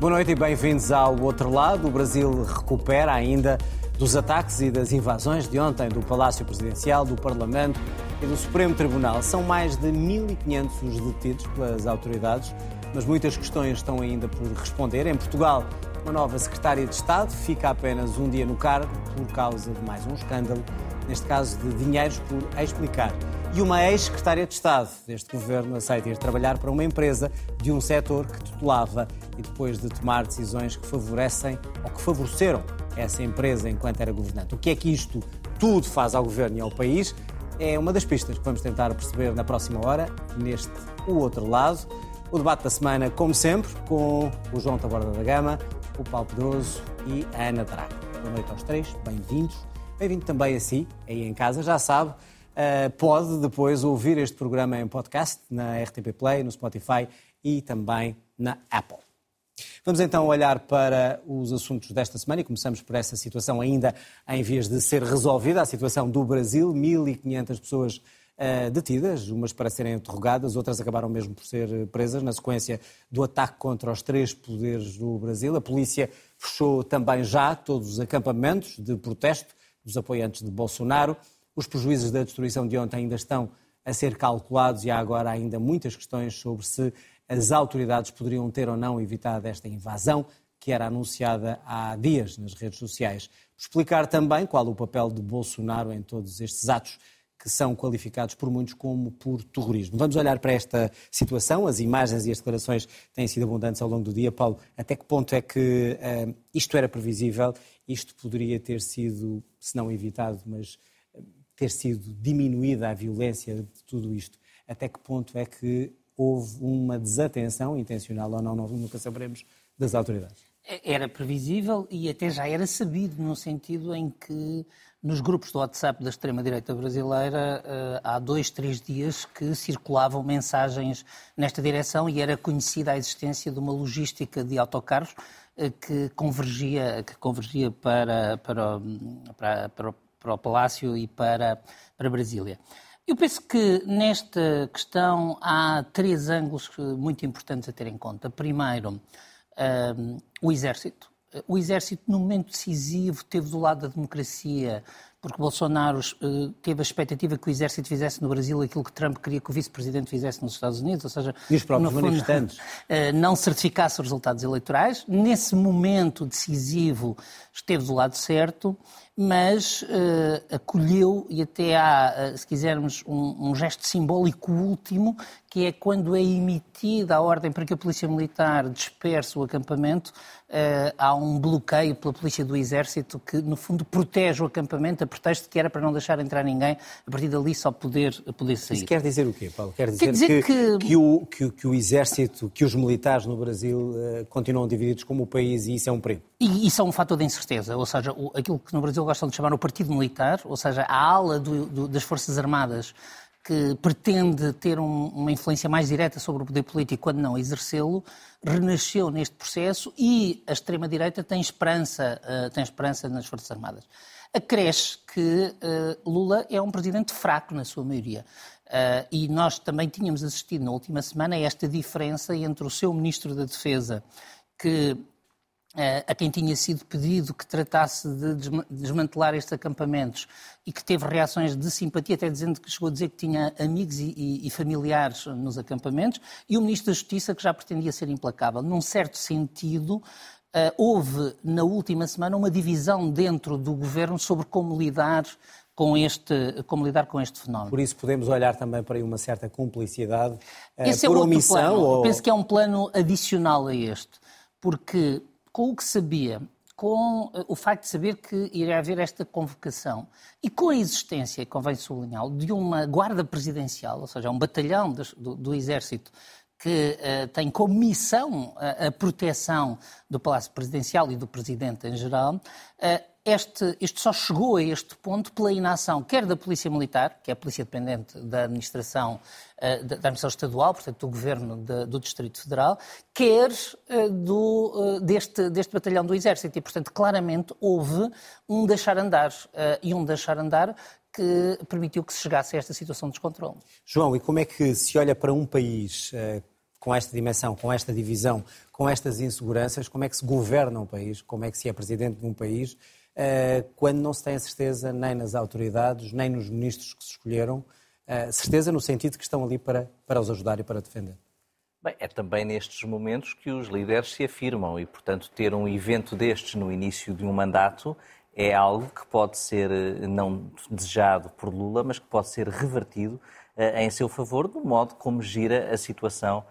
Boa noite e bem-vindos ao outro lado. O Brasil recupera ainda dos ataques e das invasões de ontem do Palácio Presidencial, do Parlamento e do Supremo Tribunal. São mais de 1.500 os detidos pelas autoridades, mas muitas questões estão ainda por responder. Em Portugal, uma nova secretária de Estado fica apenas um dia no cargo por causa de mais um escândalo, neste caso de dinheiros por explicar. E uma ex-secretária de Estado deste governo aceita ir trabalhar para uma empresa de um setor que tutelava e depois de tomar decisões que favorecem ou que favoreceram essa empresa enquanto era governante. O que é que isto tudo faz ao governo e ao país? É uma das pistas que vamos tentar perceber na próxima hora, neste O Outro Lado. O debate da semana, como sempre, com o João Taborda da Gama, o Paulo Pedroso e a Ana Drago. Boa noite aos três, bem-vindos. Bem-vindo também a si, aí em casa, já sabe, pode depois ouvir este programa em podcast na RTP Play, no Spotify e também na Apple. Vamos então olhar para os assuntos desta semana e começamos por essa situação ainda em vias de ser resolvida, a situação do Brasil, 1.500 pessoas uh, detidas, umas para serem interrogadas, outras acabaram mesmo por ser presas na sequência do ataque contra os três poderes do Brasil. A polícia fechou também já todos os acampamentos de protesto dos apoiantes de Bolsonaro. Os prejuízos da destruição de ontem ainda estão a ser calculados e há agora ainda muitas questões sobre se as autoridades poderiam ter ou não evitado esta invasão que era anunciada há dias nas redes sociais. Explicar também qual o papel de Bolsonaro em todos estes atos que são qualificados por muitos como por terrorismo. Vamos olhar para esta situação, as imagens e as declarações têm sido abundantes ao longo do dia. Paulo, até que ponto é que uh, isto era previsível, isto poderia ter sido, se não evitado, mas ter sido diminuída a violência de tudo isto? Até que ponto é que houve uma desatenção, intencional ou não, nunca saberemos, das autoridades. Era previsível e até já era sabido, no sentido em que nos grupos do WhatsApp da extrema-direita brasileira eh, há dois, três dias que circulavam mensagens nesta direção e era conhecida a existência de uma logística de autocarros eh, que convergia, que convergia para, para, para, para, para o Palácio e para, para Brasília. Eu penso que nesta questão há três ângulos muito importantes a ter em conta. Primeiro, um, o Exército. O Exército, no momento decisivo, teve do lado da democracia, porque Bolsonaro uh, teve a expectativa que o Exército fizesse no Brasil aquilo que Trump queria que o vice-presidente fizesse nos Estados Unidos, ou seja, e os próprios fundo, manifestantes. Uh, não certificasse os resultados eleitorais. Nesse momento decisivo, esteve do lado certo mas uh, acolheu e até há, uh, se quisermos, um, um, gesto simbólico último, que é quando é emitida a ordem para que a Polícia Militar disperse o acampamento, uh, há um bloqueio pela Polícia do Exército que, no fundo, protege o acampamento a pretexto que era para não deixar entrar ninguém, a partir dali só poder, poder sair. Isso quer dizer o quê, Paulo? Quer dizer, quer dizer que, que... Que, o, que, que, o Exército, que os militares no Brasil continuam divididos como o país e isso é um perigo? E isso é um fator de incerteza, ou seja, aquilo que no Brasil gostam de chamar o Partido Militar, ou seja, a ala do, do, das Forças Armadas que pretende ter um, uma influência mais direta sobre o poder político quando não exercê-lo, renasceu neste processo e a extrema-direita tem esperança, uh, tem esperança nas Forças Armadas. Acresce que uh, Lula é um presidente fraco na sua maioria. Uh, e nós também tínhamos assistido na última semana a esta diferença entre o seu ministro da Defesa, que a quem tinha sido pedido que tratasse de desmantelar estes acampamentos e que teve reações de simpatia, até dizendo que chegou a dizer que tinha amigos e, e, familiares nos acampamentos, e o Ministro da Justiça que já pretendia ser implacável. Num certo sentido, Uh, houve na última semana uma divisão dentro do governo sobre como lidar com este, como lidar com este fenómeno. Por isso podemos olhar também para uma certa cumplicidade uh, Esse por é omissão? Plano. Ou... Penso que é um plano adicional a este, porque com o que sabia, com eh, o facto de saber que iria haver esta convocação e com a existência, convém sublinhar, de uma guarda presidencial, ou seja, um batalhão do, do Exército que uh, tem como missão a, a, proteção do Palácio Presidencial e do Presidente em geral, uh, este, isto só chegou a este ponto pela inação, quer da Polícia Militar, que é a polícia dependente da administração, uh, da, administração estadual, portanto do Governo de, do Distrito Federal, quer uh, do, uh, deste, deste batalhão do Exército. E, portanto, claramente houve um deixar andar, e um deixar andar que permitiu que se chegasse a esta situação de descontrole. João, e como é que se olha para um país com esta dimensão, com esta divisão, com estas inseguranças, como é que se governa um país, como é que se é presidente de um país, quando não se tem a certeza nem nas autoridades, nem nos ministros que se escolheram, uh, certeza no sentido que estão ali para, para os ajudar e para defender. Bem, é também nestes momentos que os líderes se afirmam e, portanto, ter um evento destes no início de um mandato é algo que pode ser eh, não desejado por Lula, mas que pode ser revertido em seu favor do modo como gira a situação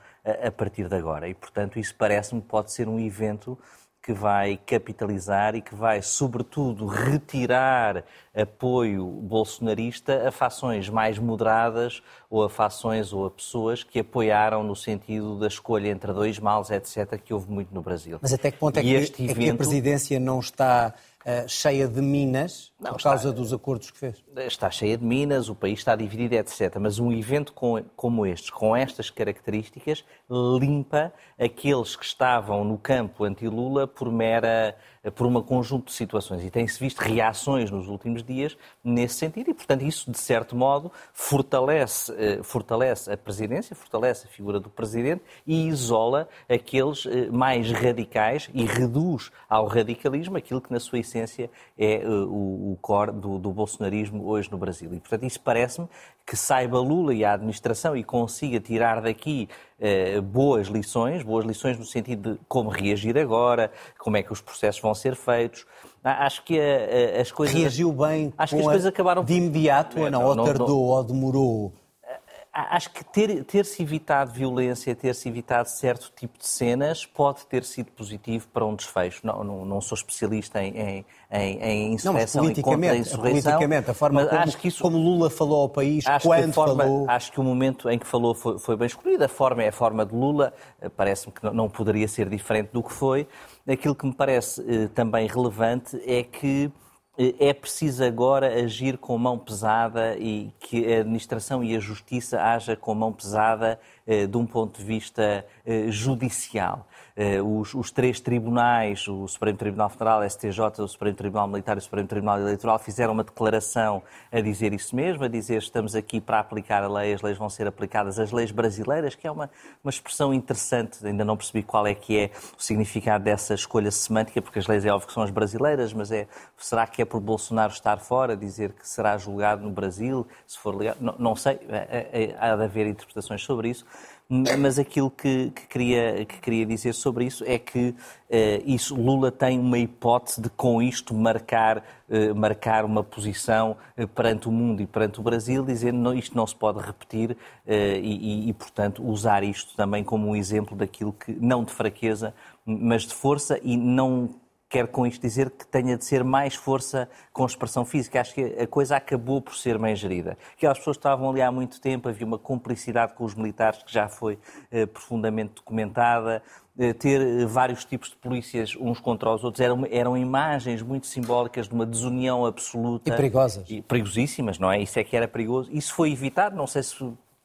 a partir de agora. E, portanto, isso parece-me pode ser um evento que vai capitalizar e que vai, sobretudo, retirar apoio bolsonarista a fações mais moderadas ou a fações ou a pessoas que apoiaram no sentido da escolha entre dois males, etc., que houve muito no Brasil. Mas até que ponto é que, evento... é que a presidência não está uh, cheia de minas não, por causa está, dos acordos que fez? Está cheia de minas, o país está dividido, etc. Mas um evento com, como este, com estas características, limpa aqueles que estavam no campo anti-Lula por mera por um conjunto de situações e tem-se visto reações nos últimos dias nesse sentido e, portanto, isso, de certo modo, fortalece, eh, fortalece a presidência, fortalece a figura do presidente e isola aqueles eh, mais radicais e reduz ao radicalismo aquilo que, na sua essência, é o core do, do bolsonarismo hoje no Brasil. E, portanto, isso parece-me que saiba Lula e a administração e consiga tirar daqui eh, boas lições, boas lições no sentido de como reagir agora, como é que os processos vão ser feitos. Acho que a, a, as coisas. Reagiu bem acho que as coisas acabaram de imediato ou não? Ou tardou não, ou demorou? Acho que ter, ter-se evitado violência, ter-se evitado certo tipo de cenas pode ter sido positivo para um desfecho. Não, não, não sou especialista em, em, em, insurreição não, mas politicamente, a politicamente, a forma como, acho que isso, como Lula falou ao país, quando forma, falou... Acho que o momento em que falou foi, foi bem escolhido. A forma é a forma de Lula, eh, parece-me que não poderia ser diferente do que foi. Aquilo que me parece eh, também relevante é que é preciso agora agir com mão pesada e que a administração e a justiça haja com mão pesada eh, de um ponto de vista eh, judicial. Eh, os, os, três tribunais, o Supremo Tribunal Federal, STJ, o Supremo Tribunal Militar e o Supremo Tribunal Eleitoral, fizeram uma declaração a dizer isso mesmo, a dizer estamos aqui para aplicar a lei, as leis vão ser aplicadas, as leis brasileiras, que é uma, uma expressão interessante, ainda não percebi qual é que é o significado dessa escolha semântica, porque as leis é óbvio que são as brasileiras, mas é, será que é por Bolsonaro estar fora, dizer que será julgado no Brasil, se for legal, não, não sei, é, é, há de haver interpretações sobre isso mas aquilo que, que, queria, que queria dizer sobre isso é que uh, isso, Lula tem uma hipótese de com isto marcar, uh, marcar uma posição uh, perante o mundo e perante o Brasil, dizendo não, isto não se pode repetir e, e, portanto, usar isto também como um exemplo daquilo que, não de fraqueza, mas de força e não quero com isto dizer que tenha de ser mais força com expressão física. Acho que a coisa acabou por ser bem gerida. Aquelas pessoas estavam ali há muito tempo, havia uma cumplicidade com os militares que já foi eh, profundamente documentada. Eh, ter eh, vários tipos de polícias uns contra os outros eram, eram imagens muito simbólicas de uma desunião absoluta. E perigosas. E perigosíssimas, não é? Isso é que era perigoso. Isso foi evitado, não sei se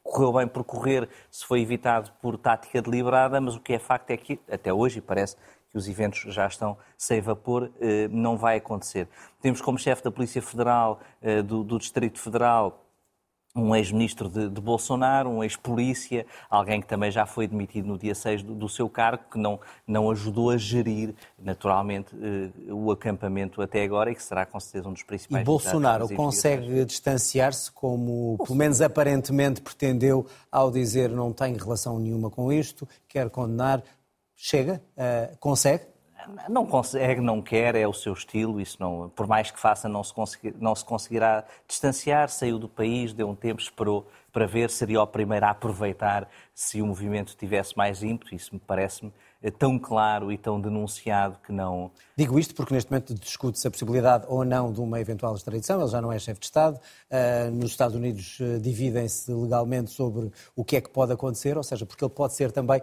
correu bem por correr, se foi evitado por tática deliberada, mas o que é facto é que, até hoje, parece que os eventos já estão sem vapor, eh, não vai acontecer. Temos como chefe da Polícia Federal eh, do, do Distrito Federal um ex-ministro de, de, Bolsonaro, um ex-polícia, alguém que também já foi demitido no dia 6 do, do, seu cargo, que não, não ajudou a gerir, naturalmente, eh, o acampamento até agora e que será com certeza um dos principais... E Bolsonaro consegue distanciar-se, como pelo menos aparentemente pretendeu, ao dizer não tenho relação nenhuma com isto, quer condenar, Chega? Uh, consegue? Não consegue, não quer, é o seu estilo, isso não, por mais que faça, não se, conseguir, não se conseguirá distanciar, saiu do país, deu um tempo, esperou para ver, seria o primeiro a aproveitar se o movimento tivesse mais ímpeto, isso me parece-me eh, tão claro e tão denunciado que não... Digo isto porque neste momento discute-se a possibilidade ou não de uma eventual extradição, ele já não é chefe de Estado, uh, nos Estados Unidos dividem-se legalmente sobre o que é que pode acontecer, ou seja, porque ele pode ser também...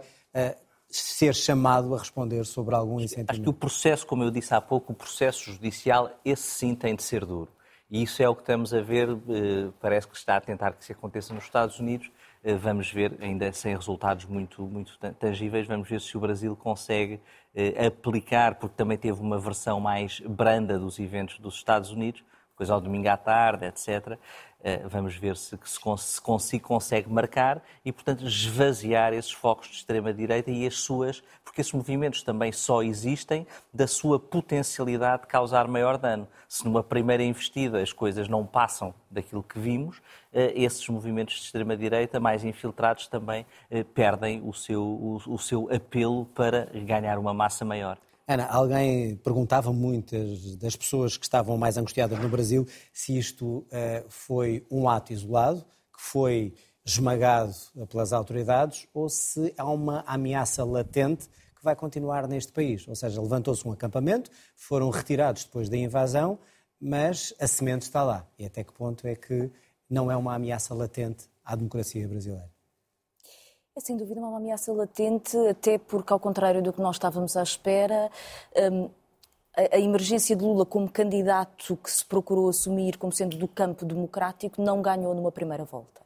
Ser chamado a responder sobre algum incentivamento. Acho que o processo, como eu disse há pouco, o processo judicial, esse sim tem de ser duro. E isso é o que estamos a ver, eh, parece que está a tentar que isso aconteça nos Estados Unidos. Eh, vamos ver, ainda sem resultados muito, muito tangíveis, vamos ver se o Brasil consegue eh, aplicar, porque também teve uma versão mais branda dos eventos dos Estados Unidos, depois ao domingo à tarde, etc. Eh, vamos ver se, se, se consegue marcar e, portanto, esvaziar esses focos de extrema-direita e as suas, porque esses movimentos também só existem da sua potencialidade de causar maior dano. Se numa primeira investida as coisas não passam daquilo que vimos, eh, esses movimentos de extrema-direita mais infiltrados também eh, perdem o seu, o, o seu apelo para ganhar uma massa maior. Ana, alguém perguntava muitas das pessoas que estavam mais angustiadas no Brasil se isto uh, foi um ato isolado, que foi esmagado pelas autoridades, ou se há uma ameaça latente que vai continuar neste país. Ou seja, levantou-se um acampamento, foram retirados depois da invasão, mas a semente está lá. E até que ponto é que não é uma ameaça latente à democracia brasileira? É sem dúvida uma ameaça latente, até porque, ao contrário do que nós estávamos à espera, um, a, a emergência de Lula como candidato que se procurou assumir como sendo do campo democrático não ganhou numa primeira volta.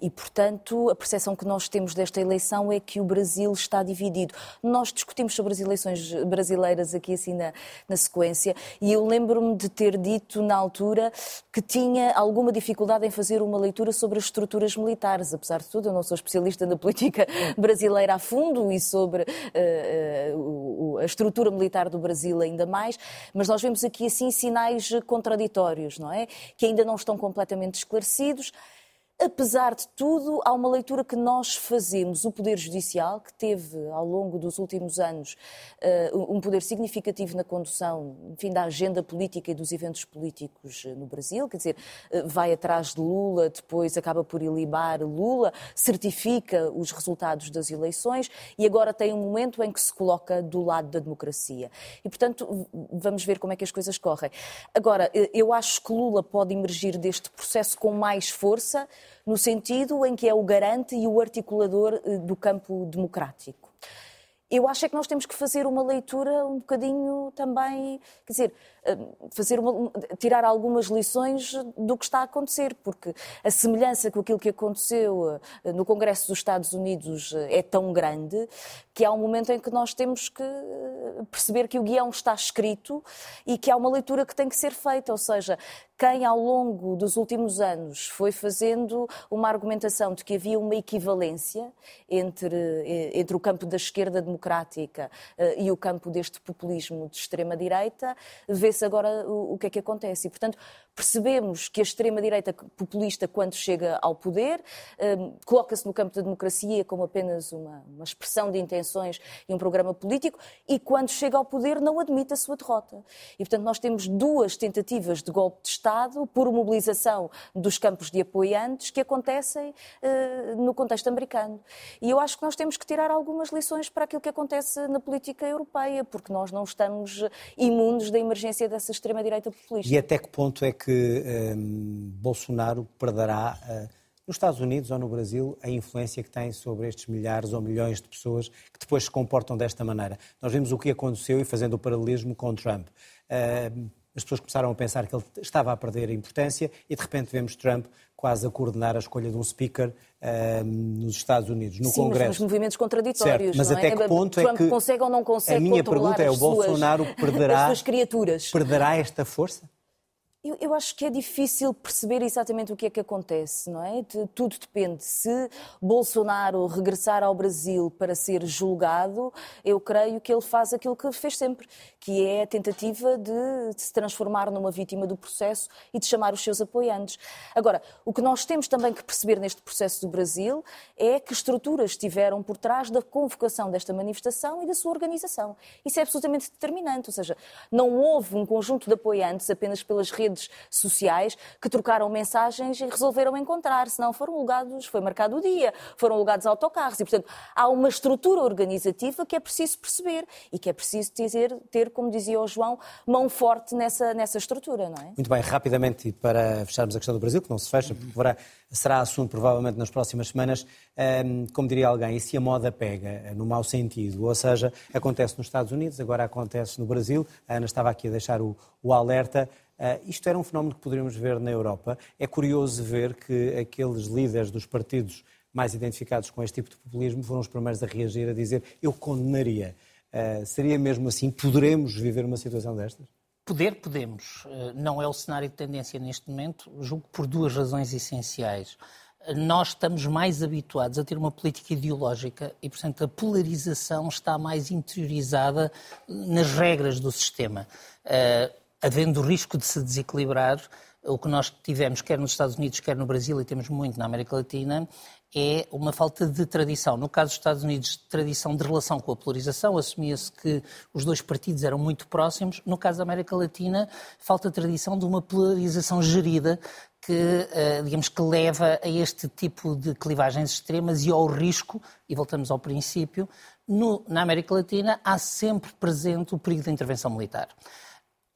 E, portanto, a percepção que nós temos desta eleição é que o Brasil está dividido. Nós discutimos sobre as eleições brasileiras aqui assim na, na sequência e eu lembro-me de ter dito na altura que tinha alguma dificuldade em fazer uma leitura sobre as estruturas militares. Apesar de tudo, eu não sou especialista na política brasileira a fundo e sobre uh, uh, a estrutura militar do Brasil ainda mais, mas nós vemos aqui assim sinais contraditórios, não é? Que ainda não estão completamente esclarecidos. Apesar de tudo, há uma leitura que nós fazemos. O Poder Judicial, que teve ao longo dos últimos anos uh, um poder significativo na condução enfim, da agenda política e dos eventos políticos eh, no Brasil, quer dizer, uh, vai atrás de Lula, depois acaba por ilibar Lula, certifica os resultados das eleições e agora tem um momento em que se coloca do lado da democracia. E, portanto, vamos ver como é que as coisas correm. Agora, eu acho que Lula pode emergir deste processo com mais força no sentido em que é o garante e o articulador eh, do campo democrático. Eu acho é que nós temos que fazer uma leitura um bocadinho também, quer dizer, eh, fazer uma, tirar algumas lições do que está a acontecer, porque a semelhança com aquilo que aconteceu eh, no Congresso dos Estados Unidos é tão grande que há um momento em que nós temos que perceber que o guião está escrito e que há uma leitura que tem que ser feita, ou seja, quem ao longo dos últimos anos foi fazendo uma argumentação de que havia uma equivalência entre, eh, entre o campo da esquerda democrática eh, e o campo deste populismo de extrema-direita, vê-se agora o, o que é que acontece. E, portanto, percebemos que a extrema-direita populista, quando chega ao poder, eh, coloca-se no campo da democracia como apenas uma, uma expressão de intenções e um programa político, e quando chega ao poder não admite a sua derrota. E, portanto, nós temos duas tentativas de golpe de Estado por mobilização dos campos de apoiantes que acontecem uh, no contexto americano. E eu acho que nós temos que tirar algumas lições para aquilo que acontece na política europeia, porque nós não estamos imunes da emergência dessa extrema-direita populista. E até que ponto é que um, ehm, Bolsonaro perderá. Uh nos Estados Unidos ou no Brasil, a influência que tem sobre estes milhares ou milhões de pessoas que depois se comportam desta maneira. Nós vimos o que aconteceu e fazendo o paralelismo com Trump. Uh, as pessoas começaram a pensar que ele estava a perder importância e de repente vemos Trump quase a coordenar a escolha de um speaker uh, nos Estados Unidos, no Sim, Congresso. Mas movimentos contraditórios. Certo, mas até é? que ponto Trump é que consegue ou não consegue a minha pergunta é o Bolsonaro suas, perderá perderá esta força? Eu, eu, acho que é difícil perceber exatamente o que é que acontece, não é? De, tudo depende. Se Bolsonaro regressar ao Brasil para ser julgado, eu creio que ele faz aquilo que fez sempre, que é a tentativa de, de se transformar numa vítima do processo e de chamar os seus apoiantes. Agora, o que nós temos também que perceber neste processo do Brasil é que estruturas estiveram por trás da convocação desta manifestação e da sua organização. Isso é absolutamente determinante, ou seja, não houve um conjunto de apoiantes apenas pelas redes redes sociais que trocaram mensagens e resolveram encontrar, se não foram alugados, foi marcado o dia, foram alugados autocarros. E, portanto, há uma estrutura organizativa que é preciso perceber e que é preciso ter, ter como dizia o João, mão forte nessa, nessa estrutura, não é? Muito bem, rapidamente, e para fecharmos a questão do Brasil, que não se fecha, porque será assunto provavelmente nas próximas semanas, como diria alguém, e se a moda pega, no mau sentido, ou seja, acontece nos Estados Unidos, agora acontece no Brasil, a Ana estava aqui a deixar o, o alerta, Uh, isto era um fenómeno que poderíamos ver na Europa. É curioso ver que aqueles líderes dos partidos mais identificados com este tipo de populismo foram os primeiros a reagir, a dizer eu condenaria. Uh, seria mesmo assim? Poderemos viver uma situação destas? Poder, podemos. Eh, não é o cenário de tendência neste momento, julgo por duas razões essenciais. Nós estamos mais habituados a ter uma política ideológica e, portanto, a polarização está mais interiorizada nas regras do sistema. Uh, havendo o risco de se desequilibrar, o que nós tivemos, quer nos Estados Unidos, quer no Brasil, e temos muito na América Latina, é uma falta de tradição. No caso dos Estados Unidos, tradição de relação com a polarização, assumia-se que os dois partidos eram muito próximos. No caso da América Latina, falta tradição de uma polarização gerida que, eh, digamos, que leva a este tipo de clivagens extremas e ao risco, e voltamos ao princípio, no, na América Latina há sempre presente o perigo da intervenção militar.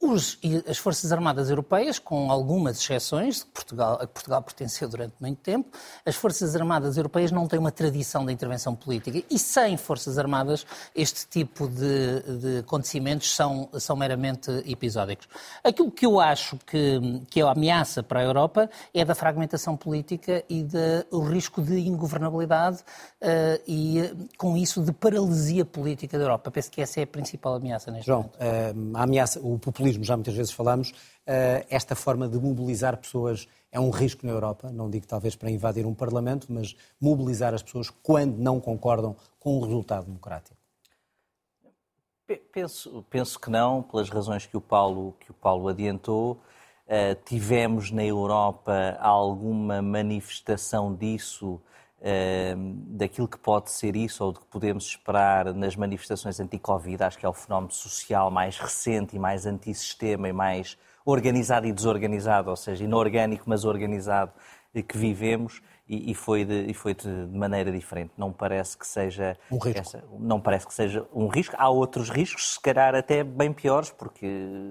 Os, as Forças Armadas Europeias, com algumas exceções, Portugal, a que Portugal pertenceu durante muito tempo, as Forças Armadas Europeias não têm uma tradição de intervenção política e sem Forças Armadas este tipo de, de acontecimentos são, são meramente episódicos. Aquilo que eu acho que, que é a ameaça para a Europa é da fragmentação política e do risco de ingovernabilidade uh, e, com isso, de paralisia política da Europa. Penso que essa é a principal ameaça neste João, momento. Uh, a ameaça, o populismo populismo, já muitas vezes falamos, eh, esta forma de mobilizar pessoas é um risco na Europa, não digo talvez para invadir um Parlamento, mas mobilizar as pessoas quando não concordam com o resultado democrático. Penso, penso que não, pelas razões que o Paulo, que o Paulo adiantou. Uh, tivemos na Europa alguma manifestação disso daquilo que pode ser isso ou do que podemos esperar nas manifestações anti-Covid. Acho que é o fenómeno social mais recente e mais antissistema e mais organizado e desorganizado, ou seja, inorgânico, mas organizado, que vivemos e, foi, de, e foi de, maneira diferente. Não parece que seja um risco. Essa, não parece que seja um risco. Há outros riscos, se calhar até bem piores, porque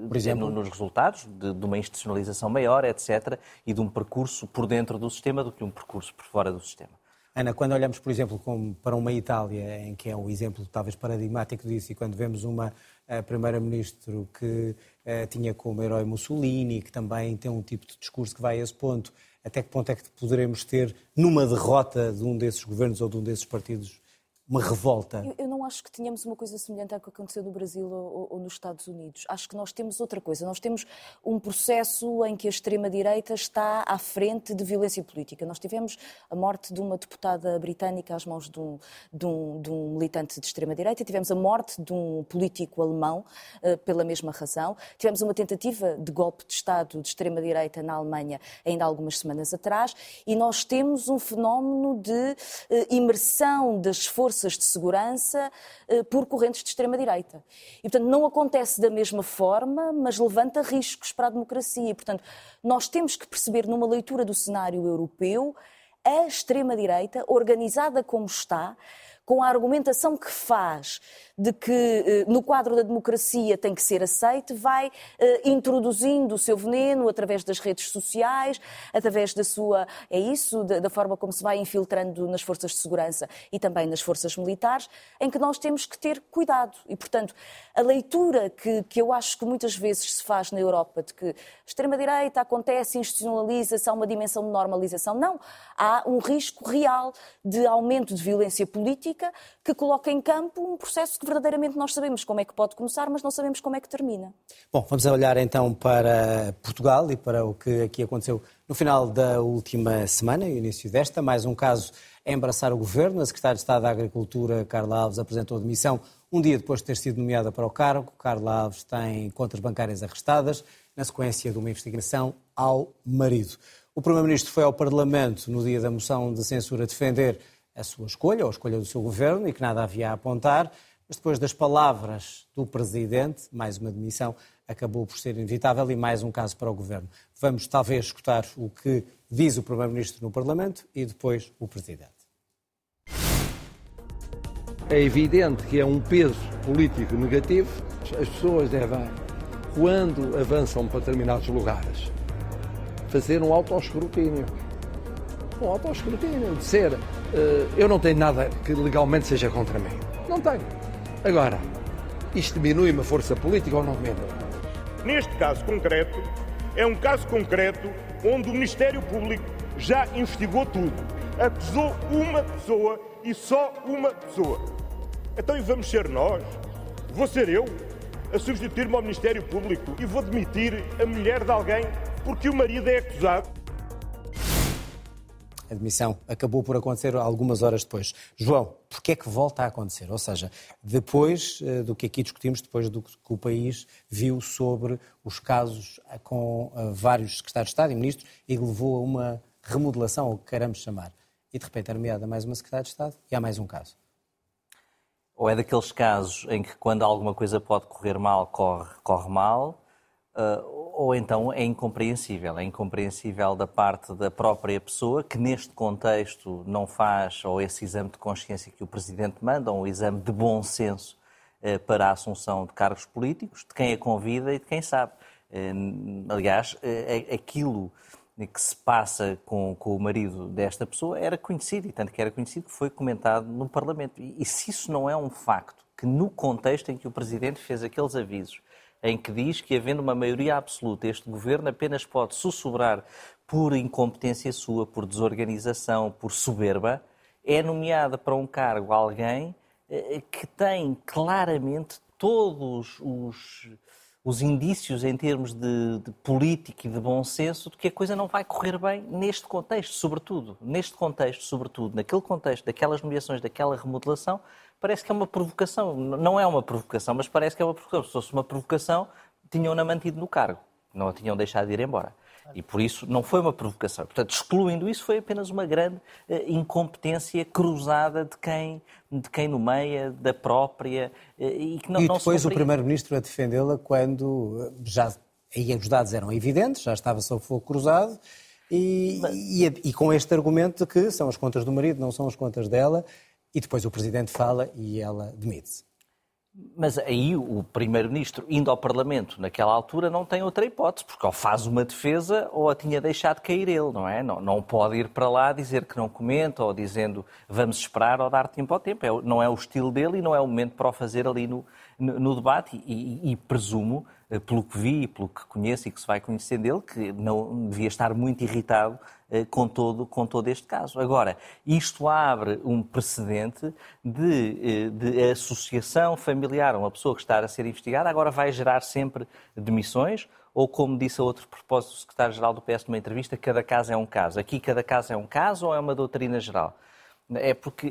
por exemplo? nos resultados de, de, uma institucionalização maior, etc., e de um percurso por dentro do sistema do que um percurso por fora do sistema. Ana, quando olhamos, por exemplo, para uma Itália, em que é um exemplo talvez paradigmático disso, e quando vemos uma uh, Primeira-Ministro que uh, tinha como herói Mussolini, que também tem um tipo de discurso que vai a esse ponto, até que ponto é que poderemos ter, numa derrota de um desses governos ou de um desses partidos, uma revolta. Eu, eu, não acho que tenhamos uma coisa semelhante ao que aconteceu no Brasil ou, ou, nos Estados Unidos. Acho que nós temos outra coisa. Nós temos um processo em que a extrema-direita está à frente de violência política. Nós tivemos a morte de uma deputada britânica às mãos de um, de um, de um militante de extrema-direita, tivemos a morte de um político alemão uh, pela mesma razão, tivemos uma tentativa de golpe de Estado de extrema-direita na Alemanha ainda há algumas semanas atrás e nós temos um fenómeno de uh, imersão das forças forças de segurança eh, por correntes de extrema-direita. E, portanto, não acontece da mesma forma, mas levanta riscos para a democracia. E, portanto, nós temos que perceber, numa leitura do cenário europeu, a extrema-direita, organizada como está, com a argumentação que faz de que eh, no quadro da democracia tem que ser aceite, vai eh, introduzindo o seu veneno através das redes sociais, através da sua, é isso, da, forma como se vai infiltrando nas forças de segurança e também nas forças militares, em que nós temos que ter cuidado. E, portanto, a leitura que, que eu acho que muitas vezes se faz na Europa de que extrema-direita acontece, institucionaliza-se, há uma dimensão de normalização. Não. Há um risco real de aumento de violência política que coloca em campo um processo que verdadeiramente nós sabemos como é que pode começar, mas não sabemos como é que termina. Bom, vamos olhar então para Portugal e para o que aqui aconteceu no final da última semana e início desta. Mais um caso a embaraçar o governo. A Secretária de Estado da Agricultura, Carla Alves, apresentou demissão um dia depois de ter sido nomeada para o cargo. Carla Alves tem contas bancárias arrestadas na sequência de uma investigação ao marido. O Primeiro-Ministro foi ao Parlamento no dia da moção de censura defender a sua escolha, ou a escolha do seu governo, e que nada havia a apontar. Mas depois das palavras do Presidente, mais uma demissão acabou por ser inevitável e mais um caso para o Governo. Vamos talvez escutar o que diz o Primeiro-Ministro no Parlamento e depois o Presidente. É evidente que é um peso político negativo. As pessoas devem, quando avançam para determinados lugares, fazer um autoescrutínio. Um autoescrutínio, dizer, uh, eu não tenho nada que legalmente seja contra mim. Não tenho. Agora, isto diminui uma força política ou não diminui? Neste caso concreto, é um caso concreto onde o Ministério Público já investigou tudo. Acusou uma pessoa e só uma pessoa. Então e vamos ser nós? Vou ser eu? a substituir-me ao Ministério Público e vou demitir a mulher de alguém porque o marido é acusado. A demissão acabou por acontecer algumas horas depois. João, porquê é que volta a acontecer? Ou seja, depois eh, do que aqui discutimos, depois do que o país viu sobre os casos com eh, vários secretários de Estado e ministros e levou a uma remodelação, ou o que queiramos chamar. E de repente é nomeada mais uma secretária de Estado e há mais um caso. Ou é daqueles casos em que quando alguma coisa pode correr mal, corre, corre mal, ou então é incompreensível. É incompreensível da parte da própria pessoa que neste contexto não faz ou esse exame de consciência que o Presidente manda, ou um exame de bom senso uh, para a assunção de cargos políticos, de quem a convida e de quem sabe. Uh, aliás, aquilo que se passa com, com, o marido desta pessoa era conhecido, e tanto que era conhecido que foi comentado no Parlamento. E, e se isso não é um facto, que no contexto em que o Presidente fez aqueles avisos, em que diz que, havendo uma maioria absoluta, este governo apenas pode sussurrar por incompetência sua, por desorganização, por soberba, é nomeada para um cargo alguém eh, que tem claramente todos os os indícios em termos de, de política e de bom senso de que a coisa não vai correr bem neste contexto, sobretudo. Neste contexto, sobretudo, naquele contexto daquelas nomeações, daquela remodelação, parece que é uma provocação. Não é uma provocação, mas parece que é uma provocação. Se fosse uma provocação, tinham-na mantido no cargo, não a tinham deixado de ir embora. E por isso não foi uma provocação. Portanto, excluindo isso, foi apenas uma grande uh, incompetência cruzada de quem, de quem nomeia, da própria, uh, e que não, e não depois o Primeiro-Ministro a defendê-la quando eh, já aí os dados eram evidentes, já estava sob fogo cruzado, e, Mas... e, e, com este argumento de que são as contas do marido, não são as contas dela, e depois o Presidente fala e ela demite-se. Mas aí o Primeiro-Ministro, indo ao Parlamento naquela altura, não tem outra hipótese, porque ou faz uma defesa ou a tinha deixado cair ele, não é? Não, não pode ir para lá dizer que não comenta ou dizendo vamos esperar ou dar tempo ao tempo. É, não é o estilo dele e não é o momento para o fazer ali no, no, no debate. E, e, e presumo, pelo que vi e pelo que conheço e que se vai conhecendo dele, que não devia estar muito irritado eh, com todo, com todo este caso. Agora, isto abre um precedente de, eh, de associação familiar a uma pessoa que está a ser investigada, agora vai gerar sempre demissões, ou como disse a outro propósito o secretário-geral do PS numa entrevista, cada caso é um caso. Aqui cada caso é um caso ou é uma doutrina geral? É porque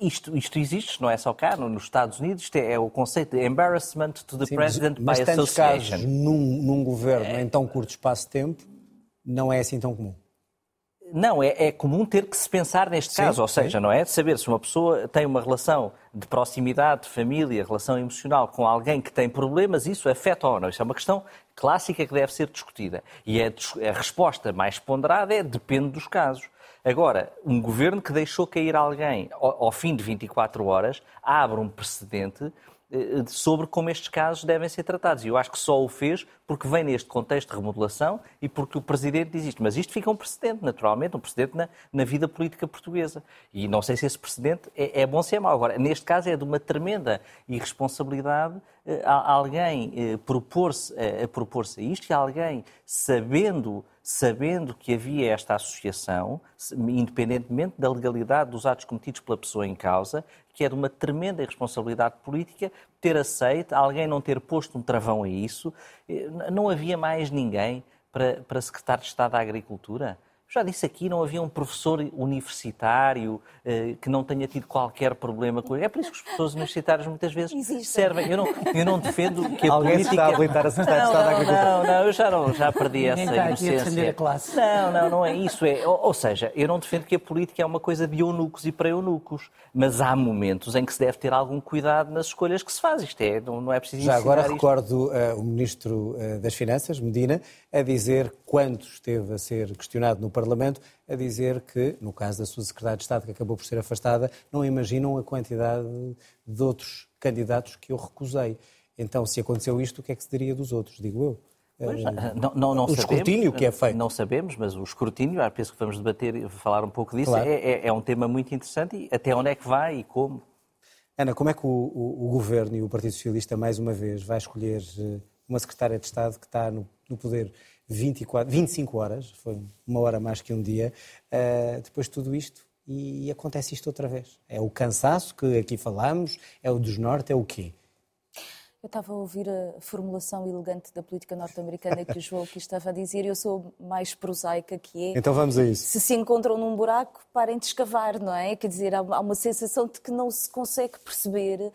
isto, isto existe, não é só cá, nos Estados Unidos, isto é, é o conceito de embarrassment to the Sim, president mas, by mas association. Casos num, num governo é... em tão curto espaço de tempo, não é assim tão comum. Não, é, é, comum ter que se pensar neste sim, caso, ou seja, sim. não é? De saber se uma pessoa tem uma relação de proximidade, de família, relação emocional com alguém que tem problemas, isso afeta ou não. Isso é uma questão clássica que deve ser discutida. E a, a resposta mais ponderada é depende dos casos. Agora, um governo que deixou cair alguém ao, ao fim de 24 horas abre um precedente sobre como estes casos devem ser tratados. E eu acho que só o fez porque vem neste contexto de remodelação e porque o Presidente diz isto. Mas isto fica um precedente, naturalmente, um precedente na, na vida política portuguesa. E não sei se esse precedente é, é bom se é mau. Agora, neste caso é de uma tremenda irresponsabilidade eh, alguém eh, propor-se a, a propor-se a isto e alguém sabendo sabendo que havia esta associação, independentemente da legalidade dos atos cometidos pela pessoa em causa, que é de uma tremenda irresponsabilidade política ter aceito, alguém não ter posto um travão a isso. Eh, não havia mais ninguém para, para secretário de Estado da Agricultura? Já disse aqui, não havia um professor universitário eh, que não tenha tido qualquer problema com ele. É por isso que os professores universitários muitas vezes Existe. servem. Eu não, eu não defendo que a Alguém política... está a habilitar a secretária de Estado da Agricultura. Não, não, eu já, não, já perdi Ninguém essa inocência. Não, não, não é isso. É, ou, ou, seja, eu não defendo que a política é uma coisa de eunucos e para eunucos. Mas há momentos em que se deve ter algum cuidado nas escolhas que se faz. Isto é, não, não é preciso Já agora isto. recordo uh, o Ministro uh, das Finanças, Medina, a dizer, quando esteve a ser questionado no Parlamento, a dizer que, no caso da sua secretária de Estado, que acabou por ser afastada, não imaginam a quantidade de outros candidatos que eu recusei. Então, se aconteceu isto, o que é que se diria dos outros, digo eu? Pois, eh, não, não, não o sabemos, escrutínio que é feito. Não sabemos, mas o escrutínio, penso que vamos debater e falar um pouco disso, claro. é, é, é, um tema muito interessante e até onde é que vai e como. Ana, como é que o, o, o Governo e o Partido Socialista, mais uma vez, vai escolher eh, uma secretária de Estado que está no, no poder 24, 25 horas, foi uma hora mais que um dia, uh, depois de tudo isto, e acontece isto outra vez. É o cansaço que aqui falamos, é o desnorte, é o quê? Eu estava a ouvir a formulação elegante da política norte-americana que o João aqui estava a dizer e eu sou mais prosaica que é. Então vamos a isso. Se se encontram num buraco, parem de escavar, não é? Quer dizer, há uma sensação de que não se consegue perceber,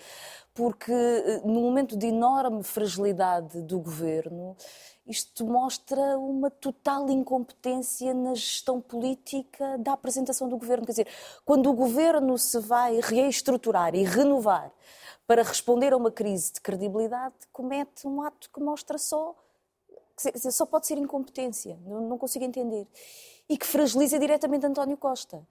porque eh, no momento de enorme fragilidade do governo, isto mostra uma total incompetência na gestão política da apresentação do governo. Quer dizer, quando o governo se vai reestruturar e renovar para responder a uma crise de credibilidade, comete um ato que mostra só. Que só pode ser incompetência, não, não consigo entender. E que fragiliza diretamente António Costa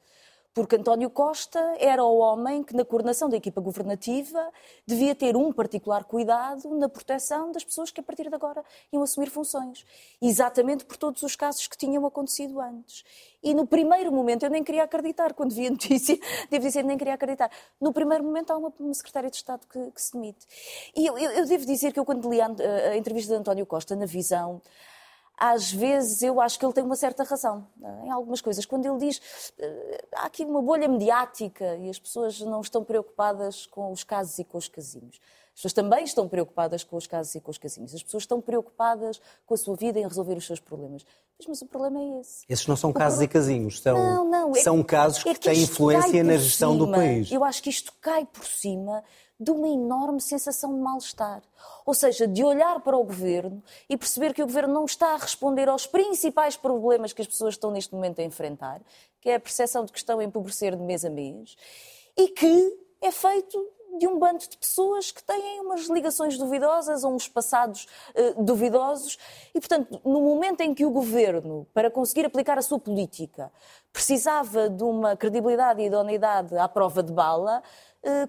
porque António Costa era o homem que, na coordenação da equipa governativa, devia ter um particular cuidado na proteção das pessoas que, a partir de agora, iam assumir funções. Exatamente por todos os casos que tinham acontecido antes. E no primeiro momento, eu nem queria acreditar, quando vi a notícia, devo dizer, nem queria acreditar. No primeiro momento, há uma, uma secretária de Estado que, que se demite. E eu, eu, eu, devo dizer que eu, quando li a, a entrevista de António Costa na Visão, às vezes eu acho que ele tem uma certa razão é? em algumas coisas. Quando ele diz uh, há aqui uma bolha mediática e as pessoas não estão preocupadas com os casos e com os casinhos. As pessoas também estão preocupadas com os casos e com os casinhos. As pessoas estão preocupadas com a sua vida em resolver os seus problemas. Mas, mas o problema é esse. Esses não são o casos problema... e casinhos, são, não, não, é, são casos que, é que têm influência na gestão cima, do país. Eu acho que isto cai por cima de uma enorme sensação de mal-estar. Ou seja, de olhar para o governo e perceber que o governo não está a responder aos principais problemas que as pessoas estão neste momento a enfrentar, que é a percepção de que estão a empobrecer de mês a mês, e que é feito de um bando de pessoas que têm umas ligações duvidosas ou uns passados uh, duvidosos. E, portanto, no momento em que o governo, para conseguir aplicar a sua política, precisava de uma credibilidade e idoneidade à prova de bala,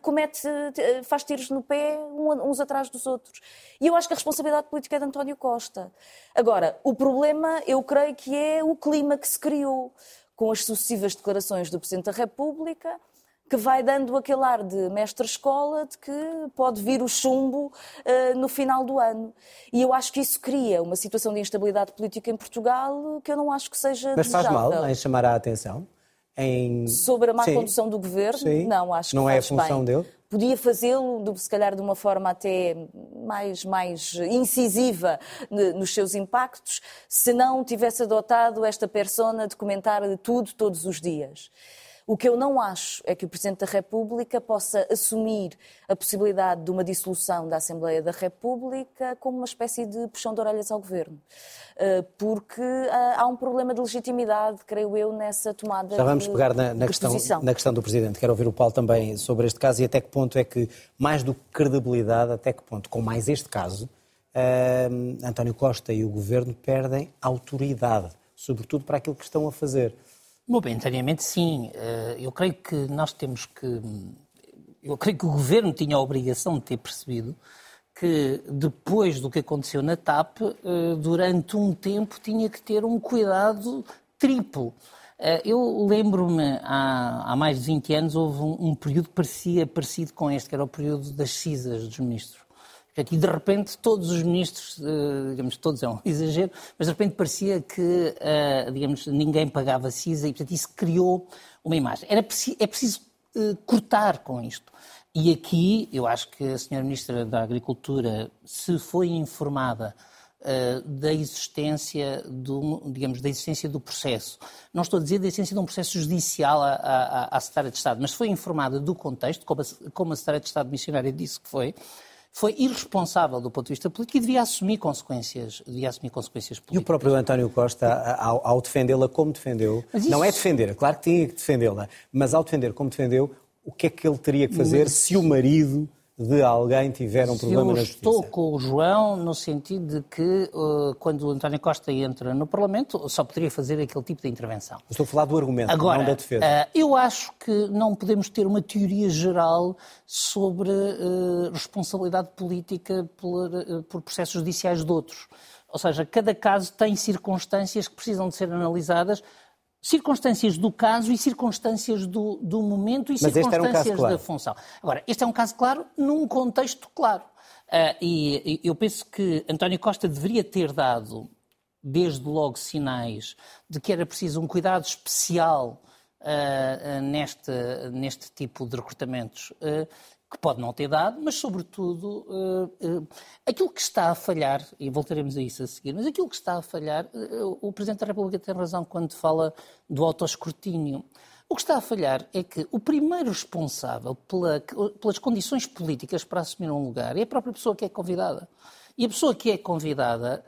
comete, uh, faz tiros no pé uns atrás dos outros. E eu acho que a responsabilidade política é de António Costa. Agora, o problema, eu creio que é o clima que se criou com as sucessivas declarações do Presidente da República que vai dando aquele ar de mestre-escola de que pode vir o chumbo uh, no final do ano. E eu acho que isso cria uma situação de instabilidade política em Portugal que eu não acho que seja Mas faz mal em chamar a atenção? Em... Sobre a má Sim. condução do governo? Sim. Não, acho que Não é a função bem. dele? Podia fazê-lo, se calhar, de uma forma até mais, mais incisiva nos seus impactos, se não tivesse adotado esta persona de comentar tudo todos os dias. O que eu não acho é que o Presidente da República possa assumir a possibilidade de uma dissolução da Assembleia da República como uma espécie de puxão de orelhas ao Governo. Eh, porque eh, há um problema de legitimidade, creio eu, nessa tomada Já vamos de, pegar na, na questão, posição. na questão do Presidente. Quero ouvir o Paulo também sobre este caso e até que ponto é que, mais do que credibilidade, até que ponto, com mais este caso, uh, António Costa e o Governo perdem autoridade, sobretudo para aquilo que estão a fazer. Momentaneamente, sim. Eh, eu creio que nós temos que. Eu creio que o governo tinha a obrigação de ter percebido que depois do que aconteceu na TAP, eh, durante um tempo tinha que ter um cuidado triplo. Eh, eu lembro-me, há, há, mais de 20 anos, houve um, um período que parecia parecido com este, que era o período das cisas dos ministros. E de repente todos os ministros, eh, digamos, todos é um exagero, mas de repente parecia que, eh, digamos, ninguém pagava CISA e, portanto, isso criou uma imagem. Era preciso, é preciso eh, cortar com isto. E aqui, eu acho que a senhora Ministra da Agricultura, se foi informada da existência do, digamos, da existência do processo. Não estou a dizer da existência de um processo judicial à, à, à Secretária de Estado, mas foi informada do contexto, como a, como a Secretária de Estado missionária disse que foi, foi irresponsável do ponto de vista político e devia assumir consequências, devia assumir consequências políticas. E o próprio António Costa, ao, ao defendê-la como defendeu, isso... não é defender, claro que tinha que defendê-la, mas ao defender como defendeu, o que é que ele teria que fazer mas... se o marido de alguém tiver um problema na justiça. Eu estou com o João no sentido de que uh, quando o António Costa entra no Parlamento só poderia fazer aquele tipo de intervenção. estou a falar do argumento, Agora, não da defesa. Uh, eu acho que não podemos ter uma teoria geral sobre uh, responsabilidade política por, por processos judiciais de outros. Ou seja, cada caso tem circunstâncias que precisam de ser analisadas circunstâncias do caso e circunstâncias do, do momento e Mas circunstâncias um claro. da função. Agora, este é um caso claro num contexto claro. Uh, e, e eu penso que António Costa deveria ter dado, desde logo, sinais de que era preciso um cuidado especial uh, uh, neste, neste tipo de recrutamentos que pode não ter dado, mas, sobretudo, uh, uh, aquilo que está a falhar, e voltaremos a isso a seguir, mas aquilo que está a falhar, uh, o Presidente da República tem razão quando fala do autoescrutínio. O que está a falhar é que o primeiro responsável pela, pelas condições políticas para assumir um lugar é a própria pessoa que é convidada. E a pessoa que é convidada,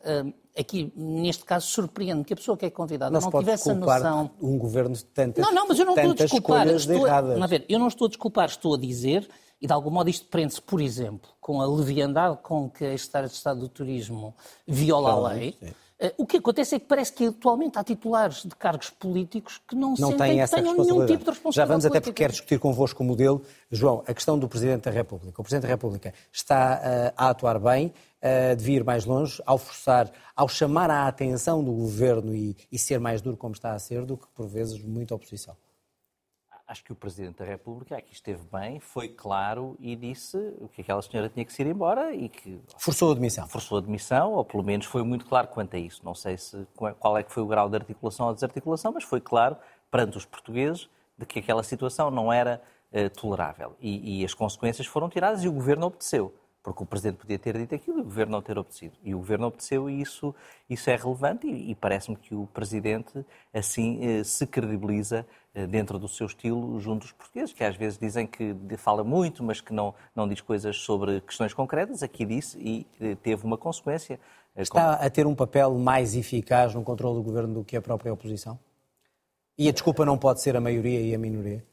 aqui neste caso surpreende que a pessoa que é convidada não, não tivesse a noção. Um governo de tantas Não, não, mas eu não estou a desculpar. Estou, erradas. a ver, eu não estou a desculpar, estou a dizer e, de algum modo, isto prende-se, por exemplo, com a leviandade com que a Secretaria de Estado do Turismo viola a lei. Sim. Eh, o que acontece é que parece que atualmente há titulares de cargos políticos que não, não sentem que tenham nenhum tipo de responsabilidade. Já vamos política. até porque quero discutir convosco o modelo. João, a questão do Presidente da República. O Presidente da República está uh, a atuar bem, uh, devia ir mais longe, ao forçar, ao chamar a atenção do Governo e, e ser mais duro como está a ser, do que, por vezes, muita oposição acho que o Presidente da República aqui esteve bem, foi claro e disse que aquela senhora tinha que se ir embora e que... Forçou a demissão. Forçou a demissão, ou pelo menos foi muito claro quanto a isso. Não sei se, qual é que foi o grau de articulação ou desarticulação, mas foi claro perante os portugueses de que aquela situação não era uh, tolerável. E, e as consequências foram tiradas e o Governo obedeceu porque o Presidente podia ter dito aquilo e o Governo não ter obedecido. E o Governo obedeceu e isso, isso é relevante e, e parece-me que o Presidente assim eh, se credibiliza eh, dentro do seu estilo junto dos portugueses, que às vezes dizem que fala muito, mas que não, não diz coisas sobre questões concretas. Aqui disse e eh, teve uma consequência. Está a ter um papel mais eficaz no controle do Governo do que a própria oposição? E a desculpa não pode ser a maioria e a minoria?